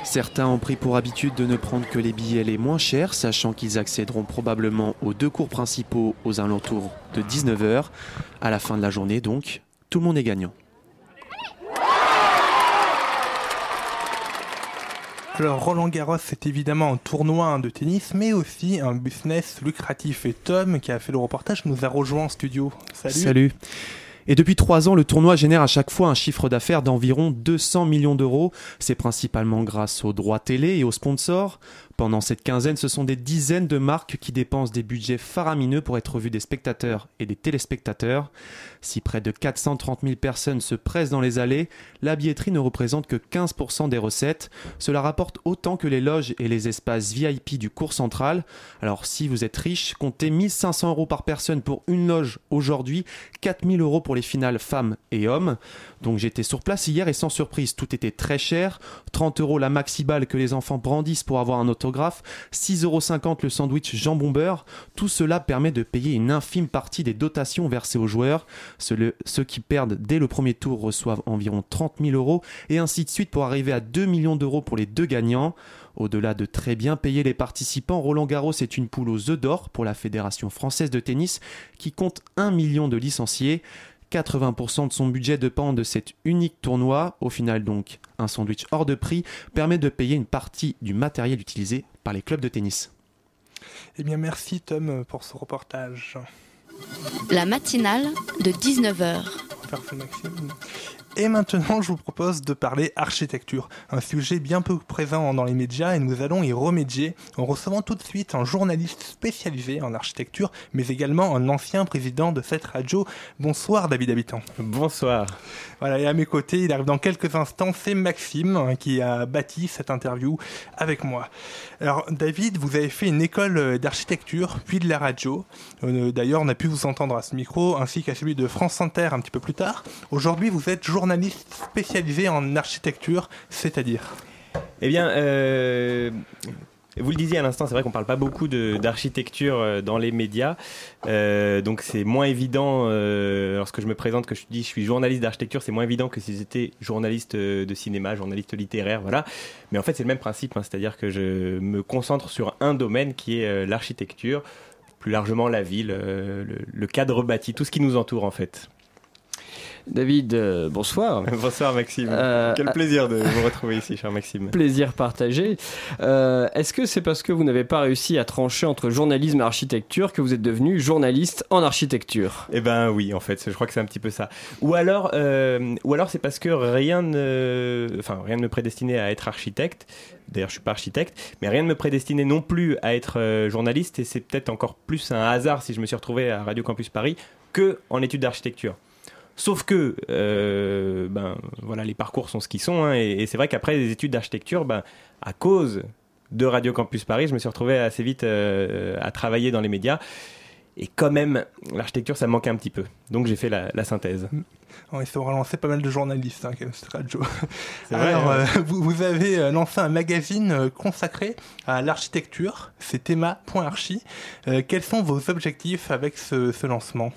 [SPEAKER 8] Certains ont pris pour habitude de ne prendre que les billets les moins chers, sachant qu'ils accéderont probablement aux deux cours principaux aux alentours de 19h. À la fin de la journée, donc, tout le monde est gagnant.
[SPEAKER 2] Alors Roland Garros, c'est évidemment un tournoi de tennis, mais aussi un business lucratif. Et Tom, qui a fait le reportage, nous a rejoint en studio. Salut.
[SPEAKER 8] Salut. Et depuis trois ans, le tournoi génère à chaque fois un chiffre d'affaires d'environ 200 millions d'euros. C'est principalement grâce aux droits télé et aux sponsors. Pendant cette quinzaine, ce sont des dizaines de marques qui dépensent des budgets faramineux pour être vues des spectateurs et des téléspectateurs. Si près de 430 000 personnes se pressent dans les allées, la billetterie ne représente que 15% des recettes. Cela rapporte autant que les loges et les espaces VIP du cours central. Alors si vous êtes riche, comptez 1500 euros par personne pour une loge aujourd'hui, 4000 euros pour les finales femmes et hommes. Donc j'étais sur place hier et sans surprise, tout était très cher. 30 euros la maxi balle que les enfants brandissent pour avoir un autographe, 6,50 euros le sandwich jambon beurre. Tout cela permet de payer une infime partie des dotations versées aux joueurs. Ceux, qui perdent dès le premier tour reçoivent environ 30 000 euros et ainsi de suite pour arriver à 2 millions d'euros pour les deux gagnants. Au-delà de très bien payer les participants, Roland Garros est une poule aux œufs d'or pour la Fédération française de tennis qui compte un million de licenciés. 80% de son budget dépend de cet unique tournoi. Au final donc, un sandwich hors de prix permet de payer une partie du matériel utilisé par les clubs de tennis.
[SPEAKER 2] Eh bien merci Tom pour ce reportage.
[SPEAKER 1] La matinale de 19h.
[SPEAKER 2] Maxime. Et maintenant, je vous propose de parler architecture, un sujet bien peu présent dans les médias et nous allons y remédier en recevant tout de suite un journaliste spécialisé en architecture, mais également un ancien président de cette radio. Bonsoir David Habitant.
[SPEAKER 14] Bonsoir.
[SPEAKER 2] Voilà, et à mes côtés, il arrive dans quelques instants, c'est Maxime hein, qui a bâti cette interview avec moi. Alors David, vous avez fait une école d'architecture, puis de la radio. Euh, D'ailleurs, on a pu vous entendre à ce micro, ainsi qu'à celui de France Inter un petit peu plus tard. Aujourd'hui, vous êtes journaliste spécialisé en architecture, c'est-à-dire
[SPEAKER 14] Eh bien, euh, vous le disiez à l'instant, c'est vrai qu'on parle pas beaucoup d'architecture euh, dans les médias, Euh, donc c'est moins évident lorsque je me présente que je dis je suis journaliste d'architecture, c'est moins évident que si j'étais journaliste de cinéma, journaliste littéraire, voilà. Mais en fait, c'est le même principe, hein, c'est-à-dire que je me concentre sur un domaine qui est l'architecture, plus largement la ville, le, le cadre bâti, tout ce qui nous entoure en fait.
[SPEAKER 15] David, euh, bonsoir.
[SPEAKER 14] Bonsoir Maxime.
[SPEAKER 15] Euh,
[SPEAKER 14] Quel plaisir de vous retrouver ici, cher Maxime.
[SPEAKER 15] Plaisir partagé. Euh, Est-ce que c'est parce que vous n'avez pas réussi à trancher entre journalisme et architecture que vous êtes devenu journaliste en architecture?
[SPEAKER 14] Eh ben oui, en fait, je crois que c'est un petit peu ça. Ou alors, euh, ou alors c'est parce que rien ne, enfin rien ne me prédestinait à être architecte. D'ailleurs, je suis pas architecte, mais rien ne me prédestinait non plus à être euh, journaliste. Et c'est peut-être encore plus un hasard si je me suis retrouvé à Radio Campus Paris que en études d'architecture. Sauf que, euh, ben voilà, les parcours sont ce qu'ils sont, hein, et, et c'est vrai qu'après les études d'architecture, ben à cause de Radio Campus Paris, je me suis retrouvé assez vite euh, à travailler dans les médias. Et quand même, l'architecture, ça me manquait un petit peu. Donc j'ai fait la, la synthèse.
[SPEAKER 2] Ouais, ça aura lancé pas mal de journalistes, hein, cette radio.
[SPEAKER 14] Vrai,
[SPEAKER 2] Alors,
[SPEAKER 14] ouais.
[SPEAKER 2] euh, vous, vous avez lancé un magazine consacré à l'architecture, c'est théma.archi. Euh, quels sont vos objectifs avec ce, ce lancement?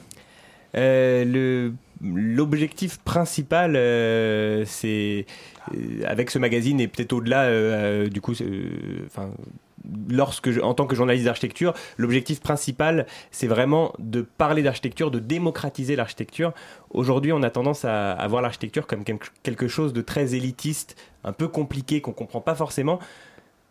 [SPEAKER 14] Euh, le l'objectif principal, euh, c'est euh, avec ce magazine et peut-être au-delà, euh, du coup, enfin. Lorsque en tant que journaliste d'architecture, l'objectif principal, c'est vraiment de parler d'architecture, de démocratiser l'architecture. Aujourd'hui, on a tendance à, à voir l'architecture comme quel- quelque chose de très élitiste, un peu compliqué, qu'on comprend pas forcément.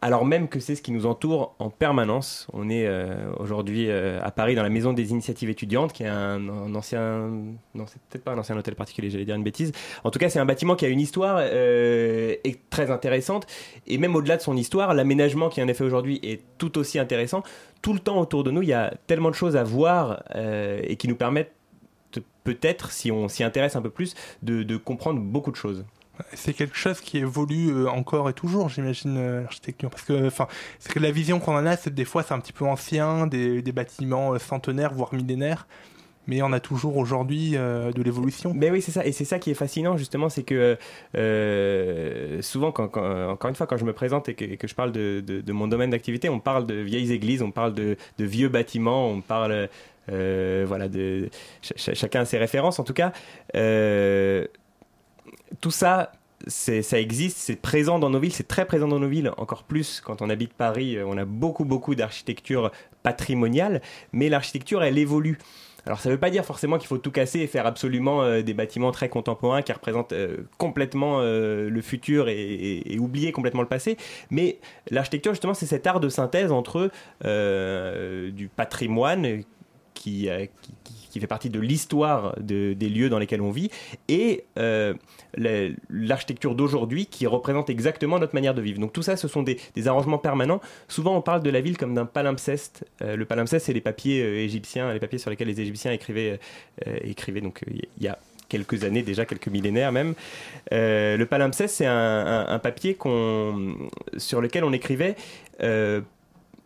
[SPEAKER 14] Alors même que c'est ce qui nous entoure en permanence. On est euh, aujourd'hui euh, à Paris dans la Maison des Initiatives étudiantes, qui est un, ancien... Non, c'est peut-être pas un ancien hôtel particulier, j'allais dire une bêtise. En tout cas, c'est un bâtiment qui a une histoire euh, très intéressante. Et même au-delà de son histoire, l'aménagement qui en est fait aujourd'hui est tout aussi intéressant. Tout le temps autour de nous, il y a tellement de choses à voir et qui nous permettent peut-être, si on s'y intéresse un peu plus, de comprendre beaucoup de choses.
[SPEAKER 2] C'est quelque chose qui évolue euh, encore et toujours, j'imagine, euh, l'architecture. Parce que, enfin, que la vision qu'on en a, c'est des fois c'est un petit peu ancien, des, des bâtiments euh, centenaires, voire millénaires. Mais on a toujours aujourd'hui de l'évolution.
[SPEAKER 14] Ben oui, c'est ça. Et c'est ça qui est fascinant, justement, c'est que souvent, encore une fois, quand je me présente et que, je parle de, de- mon domaine d'activité, on parle de vieilles églises, on parle de, vieux bâtiments, on parle, voilà, de ch- ch- chacun a ses références. En tout cas, tout ça. Ça existe, c'est présent dans nos villes, c'est très présent dans nos villes, encore plus quand on habite Paris, euh, on a beaucoup beaucoup d'architecture patrimoniale, mais l'architecture elle évolue. Alors ça ne veut pas dire forcément qu'il faut tout casser et faire absolument euh, des bâtiments très contemporains qui représentent euh, complètement le futur et, oublier complètement le passé, mais l'architecture justement c'est cet art de synthèse entre du patrimoine qui, qui, qui- qui fait partie de l'histoire de- des lieux dans lesquels on vit et euh, la- l'architecture d'aujourd'hui qui représente exactement notre manière de vivre. Donc tout ça, ce sont des, arrangements permanents. Souvent, on parle de la ville comme d'un palimpseste. Euh, le palimpseste, c'est les papiers euh, égyptiens, les papiers sur lesquels les Égyptiens écrivaient, donc il y a quelques années déjà, quelques millénaires même. Le palimpseste, c'est un, un- un papier sur lequel on écrivait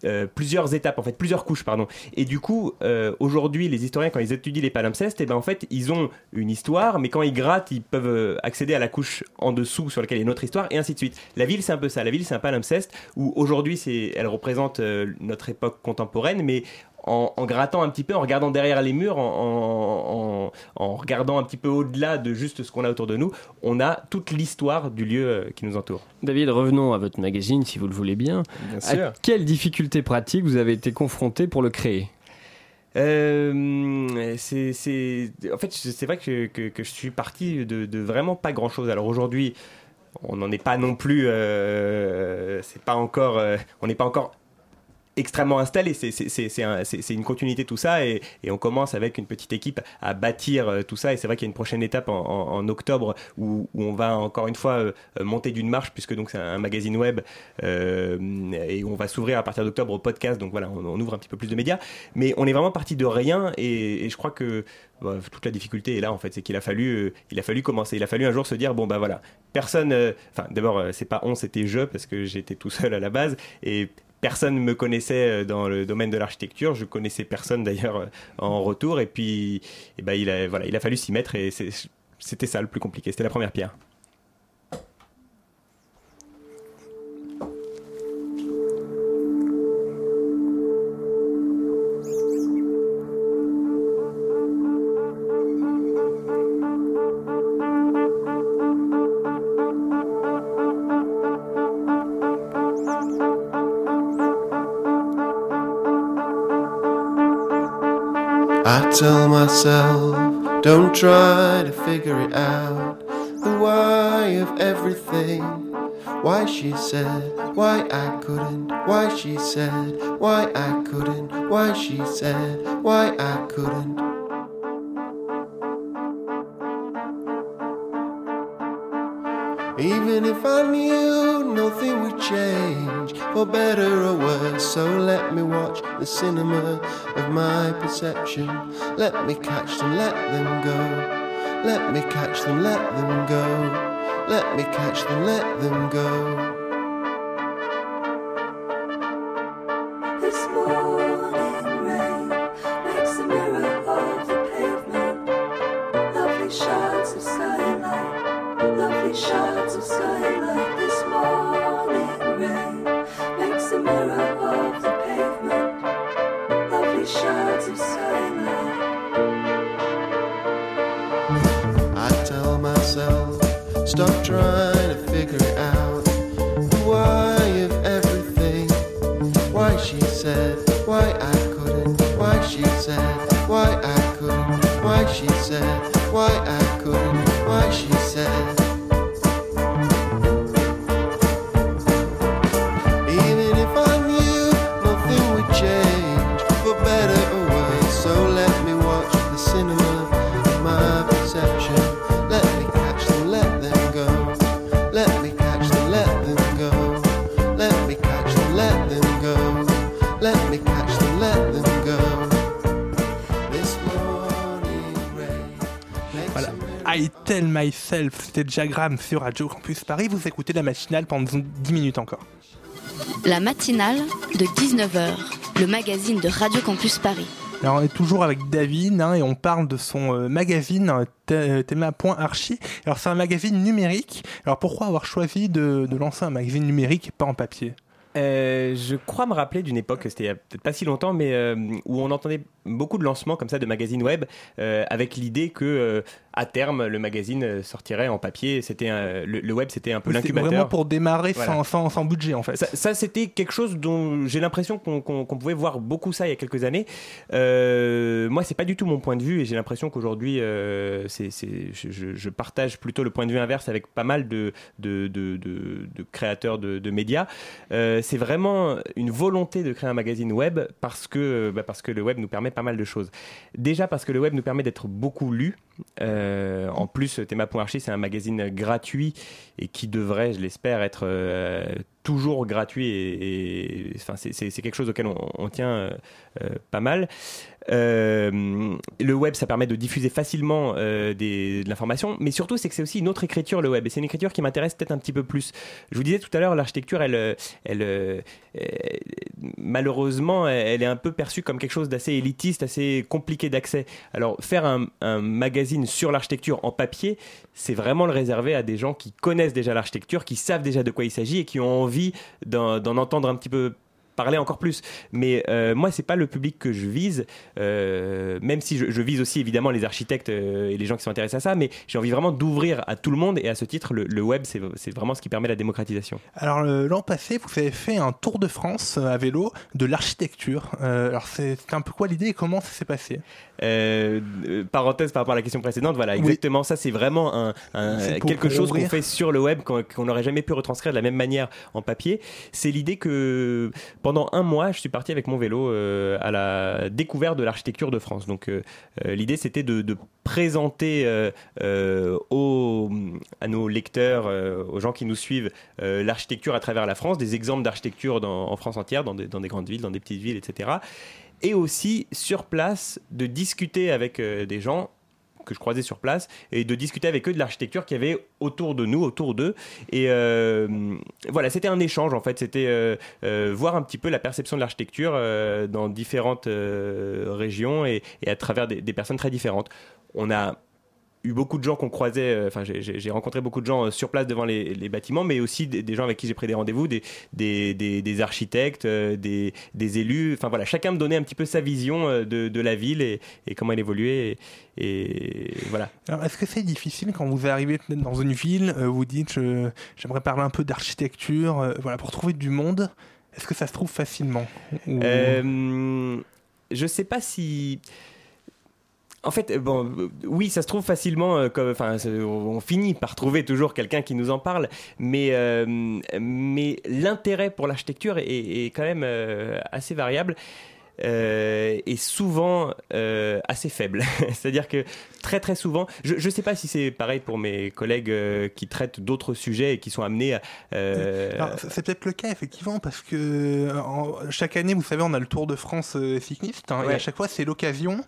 [SPEAKER 14] euh, plusieurs étapes, en fait, plusieurs couches, pardon. Et du coup, euh, aujourd'hui, les historiens, quand ils étudient les palimpsestes, eh ben, en fait, ils ont une histoire, mais quand ils grattent, ils peuvent euh, accéder à la couche en dessous sur laquelle une autre histoire, et ainsi de suite. La ville, c'est un peu ça. La ville, c'est un palimpseste où aujourd'hui, elle représente notre époque contemporaine, mais en, en grattant un petit peu, en regardant derrière les murs, en, en- en regardant un petit peu au-delà de juste ce qu'on a autour de nous, on a toute l'histoire du lieu euh, qui nous entoure.
[SPEAKER 15] David, revenons à votre magazine si vous le voulez bien.
[SPEAKER 14] Bien
[SPEAKER 15] À
[SPEAKER 14] sûr.
[SPEAKER 15] quelles difficultés pratiques vous avez été confronté pour le créer?
[SPEAKER 14] Euh, c'est, c'est- en fait, c'est vrai que, que, que je suis parti de, de vraiment pas grand chose. Alors aujourd'hui, on n'en est pas non plus, euh, c'est pas encore, euh, on n'est pas encore extrêmement installé. C'est, c'est, c'est, c'est, un- c'est- c'est une continuité tout ça et, on commence avec une petite équipe à bâtir euh, tout ça. Et c'est vrai qu'il y a une prochaine étape en, octobre où, on va encore une fois euh, monter d'une marche puisque donc c'est un magazine web euh, et on va s'ouvrir à partir d'octobre au podcast. Donc voilà, on, ouvre un petit peu plus de médias. Mais on est vraiment parti de rien et, je crois que bah, toute la difficulté est là en fait, c'est qu'il a fallu, il a fallu commencer. Il a fallu un jour se dire bon bah voilà, personne. Enfin d'abord c'est pas on, c'était je parce que j'étais tout seul à la base et personne ne me connaissait euh, dans le domaine de l'architecture. Je connaissais personne d'ailleurs euh, en retour et puis et ben il a voilà, il a fallu s'y mettre et c'était ça le plus compliqué. C'était la première pierre.
[SPEAKER 16] I tell myself, don't try to figure it out. The why of everything. Why she said, why I couldn't. Why she said, why I couldn't. Why she said, why I couldn't. Even if I knew nothing would change, for better or worse, so let me watch the cinema of my perception. Let me catch them, let them go. Let me catch them, let them go. Let me catch them, let them go. Myself,
[SPEAKER 2] c'était Diagram sur Radio Campus Paris. Vous écoutez la matinale pendant 10 minutes encore.
[SPEAKER 1] La matinale de 19h, le magazine de Radio Campus Paris.
[SPEAKER 2] Alors on est toujours avec David hein, et on parle de son euh, magazine euh, Thé- Théma.archi. Alors c'est un magazine numérique. Alors pourquoi avoir choisi de, de lancer un magazine numérique et pas en papier?
[SPEAKER 14] Euh, je crois me rappeler d'une époque, c'était il y a peut-être pas si longtemps, mais euh, où on entendait beaucoup de lancements comme ça de magazines web euh, avec l'idée que à terme le magazine sortirait en papier. C'était le, le web, c'était un peu l'incubateur.
[SPEAKER 2] vraiment pour démarrer
[SPEAKER 14] Voilà.
[SPEAKER 2] sans, sans, sans budget en fait.
[SPEAKER 14] Ça, ça, c'était quelque chose dont j'ai l'impression qu'on pouvait voir beaucoup ça il y a quelques années. Moi, c'est pas du tout mon point de vue et j'ai l'impression qu'aujourd'hui, c'est- je, partage plutôt le point de vue inverse avec pas mal de, de, de- de- de créateurs de médias. C'est vraiment une volonté de créer un magazine web parce que, bah, parce que le web nous permet pas mal de choses. Déjà parce que le web nous permet d'être beaucoup lu. Euh, en plus, Théma.archi, c'est un magazine gratuit et qui devrait, je l'espère, être euh, toujours gratuit. Et, c'est- quelque chose auquel on, tient euh, pas mal. Euh, le web, ça permet de diffuser facilement euh, des, de l'information, mais surtout, c'est que c'est aussi une autre écriture, le web. Et c'est une écriture qui m'intéresse peut-être un petit peu plus. Je vous disais tout à l'heure, l'architecture, elle, euh, elle, malheureusement, elle est un peu perçue comme quelque chose d'assez élitiste, assez compliqué d'accès. Alors, faire un, magazine sur l'architecture en papier, c'est vraiment le réserver à des gens qui connaissent déjà l'architecture, qui savent déjà de quoi il s'agit et qui ont envie d'en entendre un petit peu parler encore plus. Mais euh, moi, c'est pas le public que je vise, euh, même si je, je vise aussi évidemment les architectes euh, et les gens qui sont intéressés à ça, mais j'ai envie vraiment d'ouvrir à tout le monde et à ce titre, le, le web, c'est vraiment ce qui permet la démocratisation.
[SPEAKER 2] Alors l'an passé, vous avez fait un tour de France euh, à vélo de l'architecture. Alors c'est un peu quoi l'idée et comment ça s'est passé?
[SPEAKER 14] Parenthèse par rapport à la question précédente, voilà,
[SPEAKER 2] Oui.
[SPEAKER 14] exactement ça, c'est vraiment un, un- quelque chose qu'on fait sur le web qu'on qu'on n'aurait jamais pu retranscrire de la même manière en papier. C'est l'idée que pendant un mois, je suis parti avec mon vélo euh, à la découverte de l'architecture de France. Donc euh, euh, l'idée c'était de, présenter aux, à nos lecteurs, aux gens qui nous suivent, l'architecture à travers la France, des exemples d'architecture en France entière, dans des, grandes villes, dans des petites villes, etc. Et aussi sur place de discuter avec des gens que je croisais sur place et de discuter avec eux de l'architecture qu'il y avait autour de nous, autour d'eux. Et euh, voilà, c'était un échange en fait. C'était euh, euh, voir un petit peu la perception de l'architecture dans différentes régions et, et à travers des, des personnes très différentes. On a eu beaucoup de gens qu'on croisait, euh, enfin j'ai- rencontré beaucoup de gens euh, sur place devant les, les bâtiments, mais aussi des, des gens avec qui j'ai pris des rendez-vous, des, des, des- architectes, euh, des, des élus, enfin voilà, chacun me donnait un petit peu sa vision euh, de, de la ville et, et comment elle évoluait, et, et voilà.
[SPEAKER 2] Alors, est-ce que c'est difficile quand vous arrivez dans une ville, vous dites j'aimerais parler un peu d'architecture, voilà, pour trouver du monde, est-ce que ça se trouve facilement Ou-
[SPEAKER 14] je sais pas si. En fait, euh, bon, euh, oui, ça se trouve facilement. euh, on finit par trouver toujours quelqu'un qui nous en parle, mais l'intérêt pour l'architecture est, quand même assez variable. Euh, et souvent euh, assez faible. C'est-à-dire que très très souvent, je ne sais pas si c'est pareil pour mes collègues euh, qui traitent d'autres sujets et qui sont amenés à... euh,
[SPEAKER 2] c'est peut-être le cas effectivement parce que en- chaque année, vous savez, on a le Tour de France cycliste hein, et à chaque fois, c'est l'occasion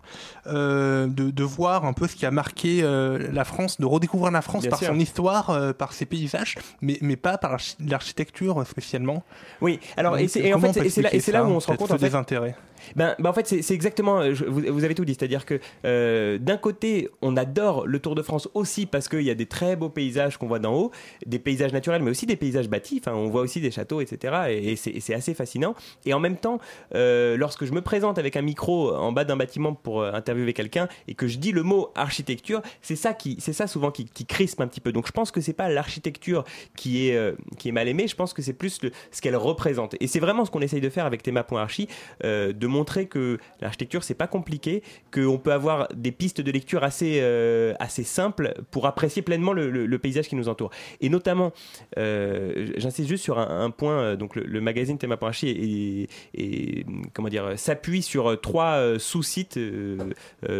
[SPEAKER 2] de, de voir un peu ce qui a marqué la France, de redécouvrir la France
[SPEAKER 14] Bien
[SPEAKER 2] par
[SPEAKER 14] sûr.
[SPEAKER 2] son histoire, par ses paysages, mais, mais pas par l'archi- l'architecture spécialement.
[SPEAKER 14] Oui, alors et
[SPEAKER 2] Donc,
[SPEAKER 14] c'est et en fait c'est là là où on? se rend compte en fait
[SPEAKER 2] désintérêt
[SPEAKER 14] Ben, ben en fait, c'est exactement. euh, vous, vous avez tout dit. C'est-à-dire que euh, d'un côté, on adore le Tour de France aussi parce qu'il y a des très beaux paysages qu'on voit d'en haut, des paysages naturels, mais aussi des paysages bâtis. Enfin, on voit aussi des châteaux, etc. Et, et c'est assez fascinant. Et en même temps, euh, lorsque je me présente avec un micro en bas d'un bâtiment pour interviewer quelqu'un et que je dis le mot architecture, c'est ça ça souvent qui, qui crispe un petit peu. Donc, je pense que c'est pas l'architecture qui est qui est mal aimée. Je pense que c'est plus ce qu'elle représente. Et c'est vraiment ce qu'on essaye de faire avec Théma.archi, de montrer que l'architecture c'est pas compliqué, qu'on peut avoir des pistes de lecture assez euh, assez simples pour apprécier pleinement le, paysage qui nous entoure. Et notamment, euh, j'insiste juste sur un, point. euh, Donc le, magazine est, est- est, comment dire s'appuie sur trois sous-sites,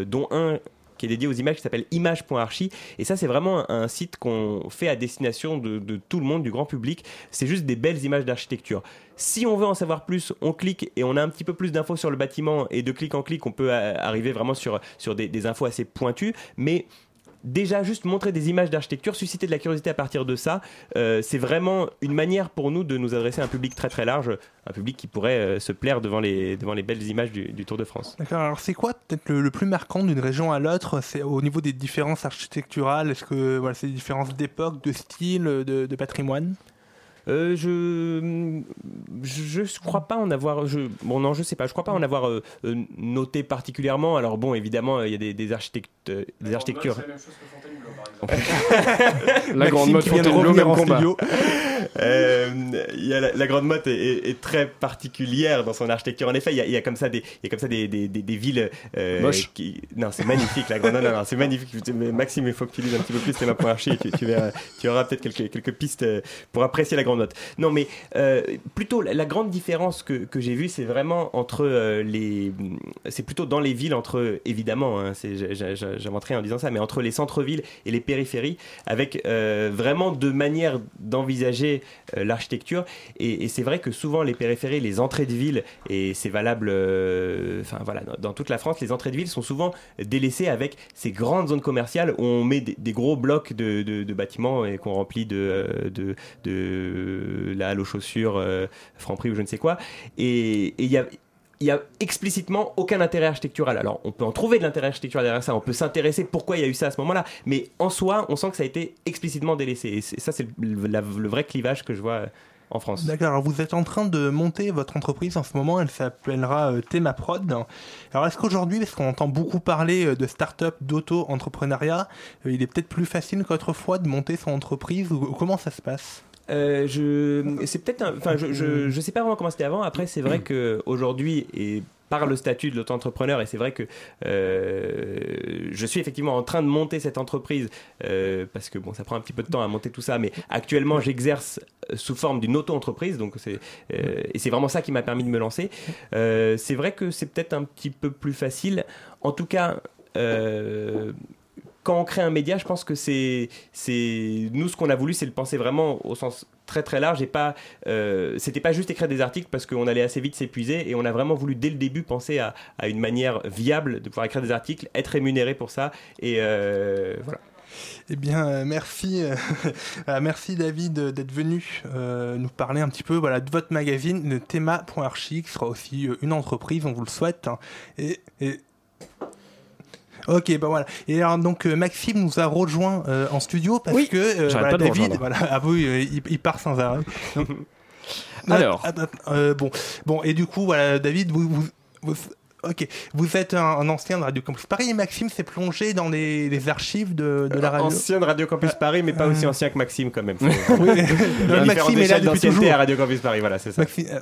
[SPEAKER 14] dont un qui est dédié aux images qui s'appelle image.archi et ça c'est vraiment un, site qu'on fait à destination de, tout le monde du grand public. C'est juste des belles images d'architecture. Si on veut en savoir plus on clique et on a un petit peu plus d'infos sur le bâtiment. Et de clic en clic on peut arriver vraiment sur, des infos assez pointues. Mais déjà juste montrer des images d'architecture, susciter de la curiosité à partir de ça, euh, c'est vraiment une manière pour nous de nous adresser à un public très très large, un public qui pourrait euh, se plaire devant les, belles images du, Tour de France.
[SPEAKER 2] D'accord, alors c'est quoi peut-être le, plus marquant d'une région à l'autre? C'est au niveau des différences architecturales Est-ce que voilà, c'est des différences d'époque, de style, de patrimoine?
[SPEAKER 14] Euh, je, je crois pas en avoir. Je, bon non, je sais pas. Je crois pas en avoir euh, euh, noté particulièrement. Alors bon, évidemment, il y a des, des architectes, euh, des architectures.
[SPEAKER 15] La grande
[SPEAKER 14] Maxime
[SPEAKER 15] mode
[SPEAKER 14] qui vient de
[SPEAKER 15] Fontainebleau,
[SPEAKER 14] revenir
[SPEAKER 15] même
[SPEAKER 14] en
[SPEAKER 15] combat.
[SPEAKER 14] Euh, y a la, la grande motte est, est- est très particulière dans son architecture. En effet, il y y a comme ça des, y a comme ça des, des, des, des villes. euh,
[SPEAKER 15] Moches.
[SPEAKER 14] qui, non, c'est magnifique. La grande, non, non, non, c'est magnifique. Mais Maxime, il faut que tu lises un petit peu plus Théma point archi et tu, tu verras, tu auras peut-être quelques, quelques pistes euh, pour apprécier la grande motte. Non, mais euh, plutôt la, la grande différence que, que j'ai vue, c'est vraiment entre euh, les, c'est plutôt dans les villes entre évidemment, hein, c'est, j'a- j'a- j'a- j'invente rien en disant ça, mais entre les centres-villes et les périphéries, avec euh, vraiment deux manières d'envisager l'architecture. Et, c'est vrai que souvent les périphéries, les entrées de ville, et c'est valable, euh, enfin voilà, dans, toute la France, les entrées de ville sont souvent délaissées avec ces grandes zones commerciales où on met des, gros blocs de, de- bâtiments et qu'on remplit de, euh, de, de la halle aux chaussures, euh, Franprix ou je ne sais quoi. Et il y a il y a explicitement aucun intérêt architectural. Alors, on peut en trouver de l'intérêt architectural derrière ça, on peut s'intéresser pourquoi il y a eu ça à ce moment-là, mais en soi, on sent que ça a été explicitement délaissé. Et ça, c'est le, vrai clivage que je vois en France.
[SPEAKER 2] D'accord, alors vous êtes en train de monter votre entreprise en ce moment, elle s'appellera euh, Thema Prod. Alors est-ce qu'aujourd'hui, parce qu'on entend beaucoup parler euh, de start-up, d'auto-entrepreneuriat, euh, il est peut-être plus facile qu'autrefois de monter son entreprise ou comment ça se passe?
[SPEAKER 14] Euh, je, c'est peut-être, enfin, je, je, je sais pas vraiment comment c'était avant. Après, c'est vrai que aujourd'hui et par le statut de l'auto-entrepreneur, et c'est vrai que euh, je suis effectivement en train de monter cette entreprise euh, parce que bon, ça prend un petit peu de temps à monter tout ça, mais actuellement, j'exerce sous forme d'une auto-entreprise, donc c'est et c'est vraiment ça qui m'a permis de me lancer. C'est vrai que c'est peut-être un petit peu plus facile. En tout cas. euh, quand on crée un média, je pense que c'est, nous ce qu'on a voulu, c'est le penser vraiment au sens très très large et pas, euh, c'était pas juste écrire des articles parce qu'on allait assez vite s'épuiser et on a vraiment voulu dès le début penser à, une manière viable de pouvoir écrire des articles, être rémunéré pour ça et euh, voilà.
[SPEAKER 2] Eh bien, euh, merci, merci David d'être venu nous parler un petit peu voilà, de votre magazine, le Thema.archi, qui sera aussi une entreprise, on vous le souhaite. hein. Et, et- Ok, bah voilà. Et alors donc euh, Maxime nous a rejoint euh, en studio parce que euh,
[SPEAKER 15] j'arrête
[SPEAKER 2] voilà,
[SPEAKER 15] pas de
[SPEAKER 2] David, voilà, ah oui, euh, il, il part sans arrêt.
[SPEAKER 15] Alors.
[SPEAKER 2] Ah, bah, euh, bon, bon, et du coup voilà, David, vous, vous, vous- ok, vous êtes un, un ancien de Radio Campus Paris. Et Maxime s'est plongé dans les, les archives de, de la radio.
[SPEAKER 14] Ancien de Radio Campus Paris, mais pas aussi ancien que Maxime quand même. Faut-
[SPEAKER 2] Oui. Maxime est là depuis toujours.
[SPEAKER 14] à Radio Campus Paris, voilà, c'est ça.
[SPEAKER 2] Maxime, euh,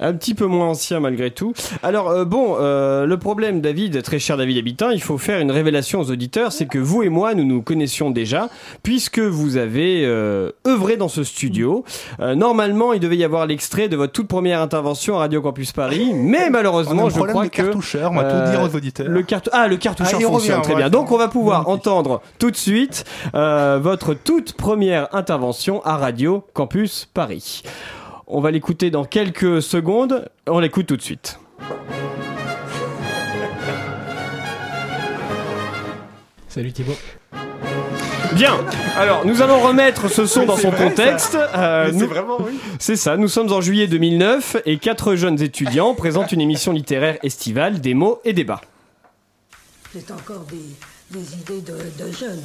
[SPEAKER 15] Un petit peu moins ancien malgré tout. Alors euh, bon, euh, le problème, David, très cher David Habitant, il faut faire une révélation aux auditeurs, c'est que vous et moi, nous nous connaissions déjà, puisque vous avez euh, œuvré dans ce studio. Euh, normalement, il devait y avoir l'extrait de votre toute première intervention à Radio Campus Paris, mais malheureusement, je crois que
[SPEAKER 2] cartoucheur, on va tout dire aux auditeurs.
[SPEAKER 15] Le cartou- ah, le cartoucheur
[SPEAKER 2] Ah,
[SPEAKER 15] fonctionne
[SPEAKER 2] revient,
[SPEAKER 15] très bien. Donc, on va pouvoir entendre tout de suite euh, votre toute première intervention à Radio Campus Paris. On va l'écouter dans quelques secondes. On l'écoute tout de suite.
[SPEAKER 17] Salut Thibaut.
[SPEAKER 15] Bien. Alors, nous allons remettre ce son dans son contexte. Euh,
[SPEAKER 14] c'est vraiment, oui.
[SPEAKER 15] C'est ça. Nous sommes en juillet 2009 et quatre jeunes étudiants présentent une émission littéraire estivale, des mots et débats.
[SPEAKER 18] C'est encore des, des idées de, de jeunes.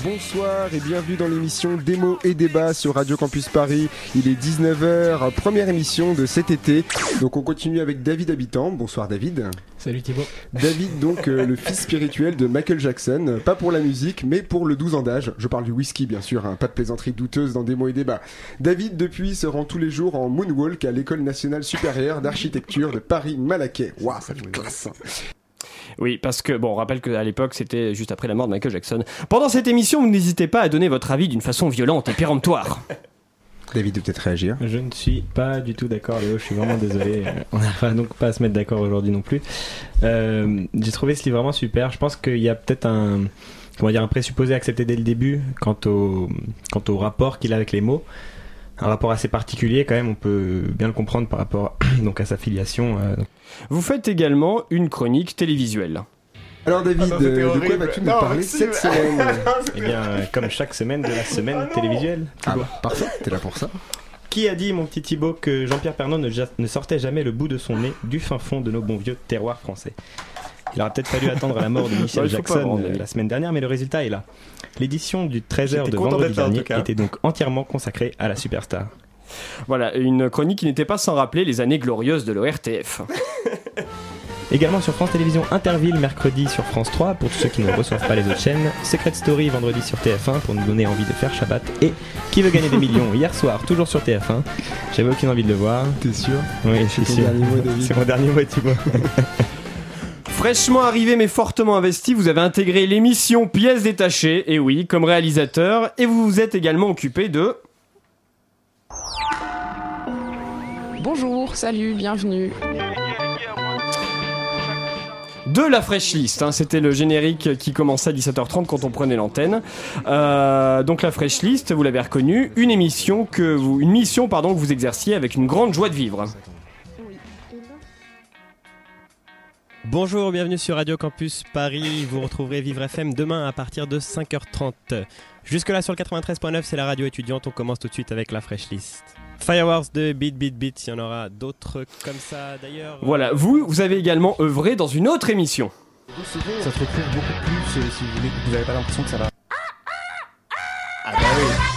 [SPEAKER 19] Bonsoir et bienvenue dans l'émission Démo et débat sur Radio Campus Paris. Il est 19h, première émission de cet été. Donc on continue avec David Habitant. Bonsoir David.
[SPEAKER 17] Salut Thibaut.
[SPEAKER 19] David, donc euh, le fils spirituel de Michael Jackson, pas pour la musique, mais pour le 12 ans d'âge. Je parle du whisky, bien sûr, hein, pas de plaisanterie douteuse dans mots et débats. David, depuis, se rend tous les jours en moonwalk à l'École nationale supérieure d'architecture de Paris-Malaquais. Waouh, ça fait classe.
[SPEAKER 15] Oui, parce que, bon, on rappelle qu'à l'époque, c'était juste après la mort de Michael Jackson. Pendant cette émission, vous n'hésitez pas à donner votre avis d'une façon violente et péremptoire.
[SPEAKER 19] David, peut-être réagir?
[SPEAKER 17] Je ne suis pas du tout d'accord, Léo. Je suis vraiment désolé. On n'arrive donc pas à se mettre d'accord aujourd'hui non plus. Euh, J'ai trouvé ce livre vraiment super. Je pense qu'il y a peut-être un, comment dire, un présupposé accepté dès le début quant au, quant au rapport qu'il a avec les mots. Un rapport assez particulier quand même. On peut bien le comprendre par rapport donc à sa filiation. euh,
[SPEAKER 15] Vous faites également une chronique télévisuelle.
[SPEAKER 19] Alors David,
[SPEAKER 17] Ah non,
[SPEAKER 19] de quoi vas-tu nous parler cette semaine
[SPEAKER 17] Eh bien, euh, comme chaque semaine de la semaine télévisuelle.
[SPEAKER 19] Ah bah, parfait, t'es là pour ça.
[SPEAKER 17] Qui a dit, mon petit Thibaut, que Jean-Pierre Pernaut ne, ja- ne sortait jamais le bout de son nez du fin fond de nos bons vieux terroirs français? Il aura peut-être fallu attendre la mort de
[SPEAKER 15] pas
[SPEAKER 17] Jackson la semaine dernière, mais le résultat est là. L'édition du 13h
[SPEAKER 15] J'étais
[SPEAKER 17] de vendredi dernier était donc entièrement consacrée à la superstar.
[SPEAKER 15] Voilà, une chronique qui n'était pas sans rappeler les années glorieuses de l'ORTF.
[SPEAKER 17] Également sur France Télévisions Interville mercredi sur France 3 pour tous ceux qui ne reçoivent pas les autres chaînes. Secret Story vendredi sur TF1 pour nous donner envie de faire Shabbat. Et Qui veut gagner des millions hier soir toujours sur TF1. J'avais aucune envie de le voir.
[SPEAKER 19] T'es sûr?
[SPEAKER 17] Oui, je suis sûr.
[SPEAKER 19] dernier mot, David.
[SPEAKER 17] C'est mon dernier mot, Thibaut.
[SPEAKER 15] Fraîchement arrivé mais fortement investi, vous avez intégré l'émission Pièces détachées, et oui, comme réalisateur, et vous vous êtes également occupé de...
[SPEAKER 20] Bonjour, salut, bienvenue.
[SPEAKER 15] de la Fresh List. hein. C'était le générique qui commençait à 17h30 quand on prenait l'antenne. Euh, donc la Fresh List, vous l'avez reconnu, une émission que vous, une mission pardon que vous exerciez avec une grande joie de vivre.
[SPEAKER 21] Bonjour, bienvenue sur Radio Campus Paris. Vous retrouverez Vivre FM demain à partir de 5h30. Jusque-là sur le 93.9, c'est la radio étudiante. On commence tout de suite avec la Fresh List. Fireworks de Beat Beat Beat, il y en aura d'autres comme ça d'ailleurs.
[SPEAKER 15] Voilà, vous, vous avez également œuvré dans une autre émission.
[SPEAKER 5] Ça se retrouve beaucoup plus euh, si vous voulez. Vous n'avez pas l'impression que ça va.
[SPEAKER 15] Ah bah oui.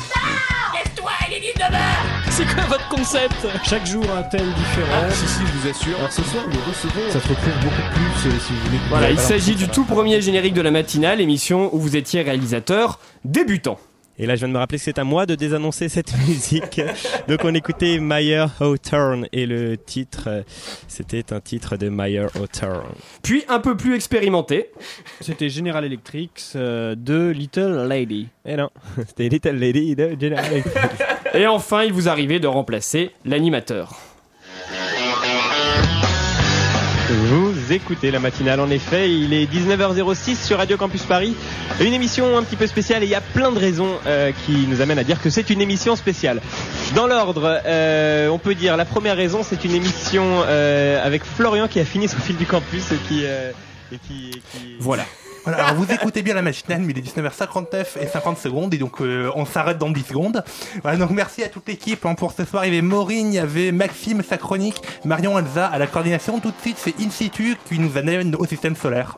[SPEAKER 15] C'est quoi votre concept?
[SPEAKER 5] Chaque jour un thème différent.
[SPEAKER 22] si, si, je vous assure.
[SPEAKER 5] Alors ce soir, nous recevons. Ça se retrouve beaucoup plus euh, si vous voulez.
[SPEAKER 15] Voilà, il s'agit du tout premier générique de la matinale, émission où vous étiez réalisateur débutant.
[SPEAKER 14] Et là, je viens de me rappeler que c'est à moi de désannoncer cette musique. Donc, on écoutait Meyer Hawthorne et le titre, euh, c'était un titre de Meyer Hawthorne.
[SPEAKER 15] Puis un peu plus expérimenté.
[SPEAKER 5] C'était General Electric euh, de Little Lady.
[SPEAKER 14] Et non, c'était Little Lady de General Electric.
[SPEAKER 15] Et enfin, il vous arrivait de remplacer l'animateur.
[SPEAKER 14] Vous écoutez la matinale, en effet, il est 19h06 sur Radio Campus Paris. Une émission un petit peu spéciale et il y a plein de raisons euh, qui nous amènent à dire que c'est une émission spéciale. Dans l'ordre, euh, on peut dire la première raison, c'est une émission euh, avec Florian qui a fini son fil du campus et qui-
[SPEAKER 15] Voilà.
[SPEAKER 2] Voilà, alors vous écoutez bien la matinale, mais il est 19h59 et 50 secondes, et donc euh, on s'arrête dans 10 secondes. Voilà, donc merci à toute l'équipe hein, pour ce soir. Il y avait Maureen, il y avait Maxime, sa chronique, Marion Alza à la coordination. Tout de suite, c'est InSitu qui nous amène au système solaire.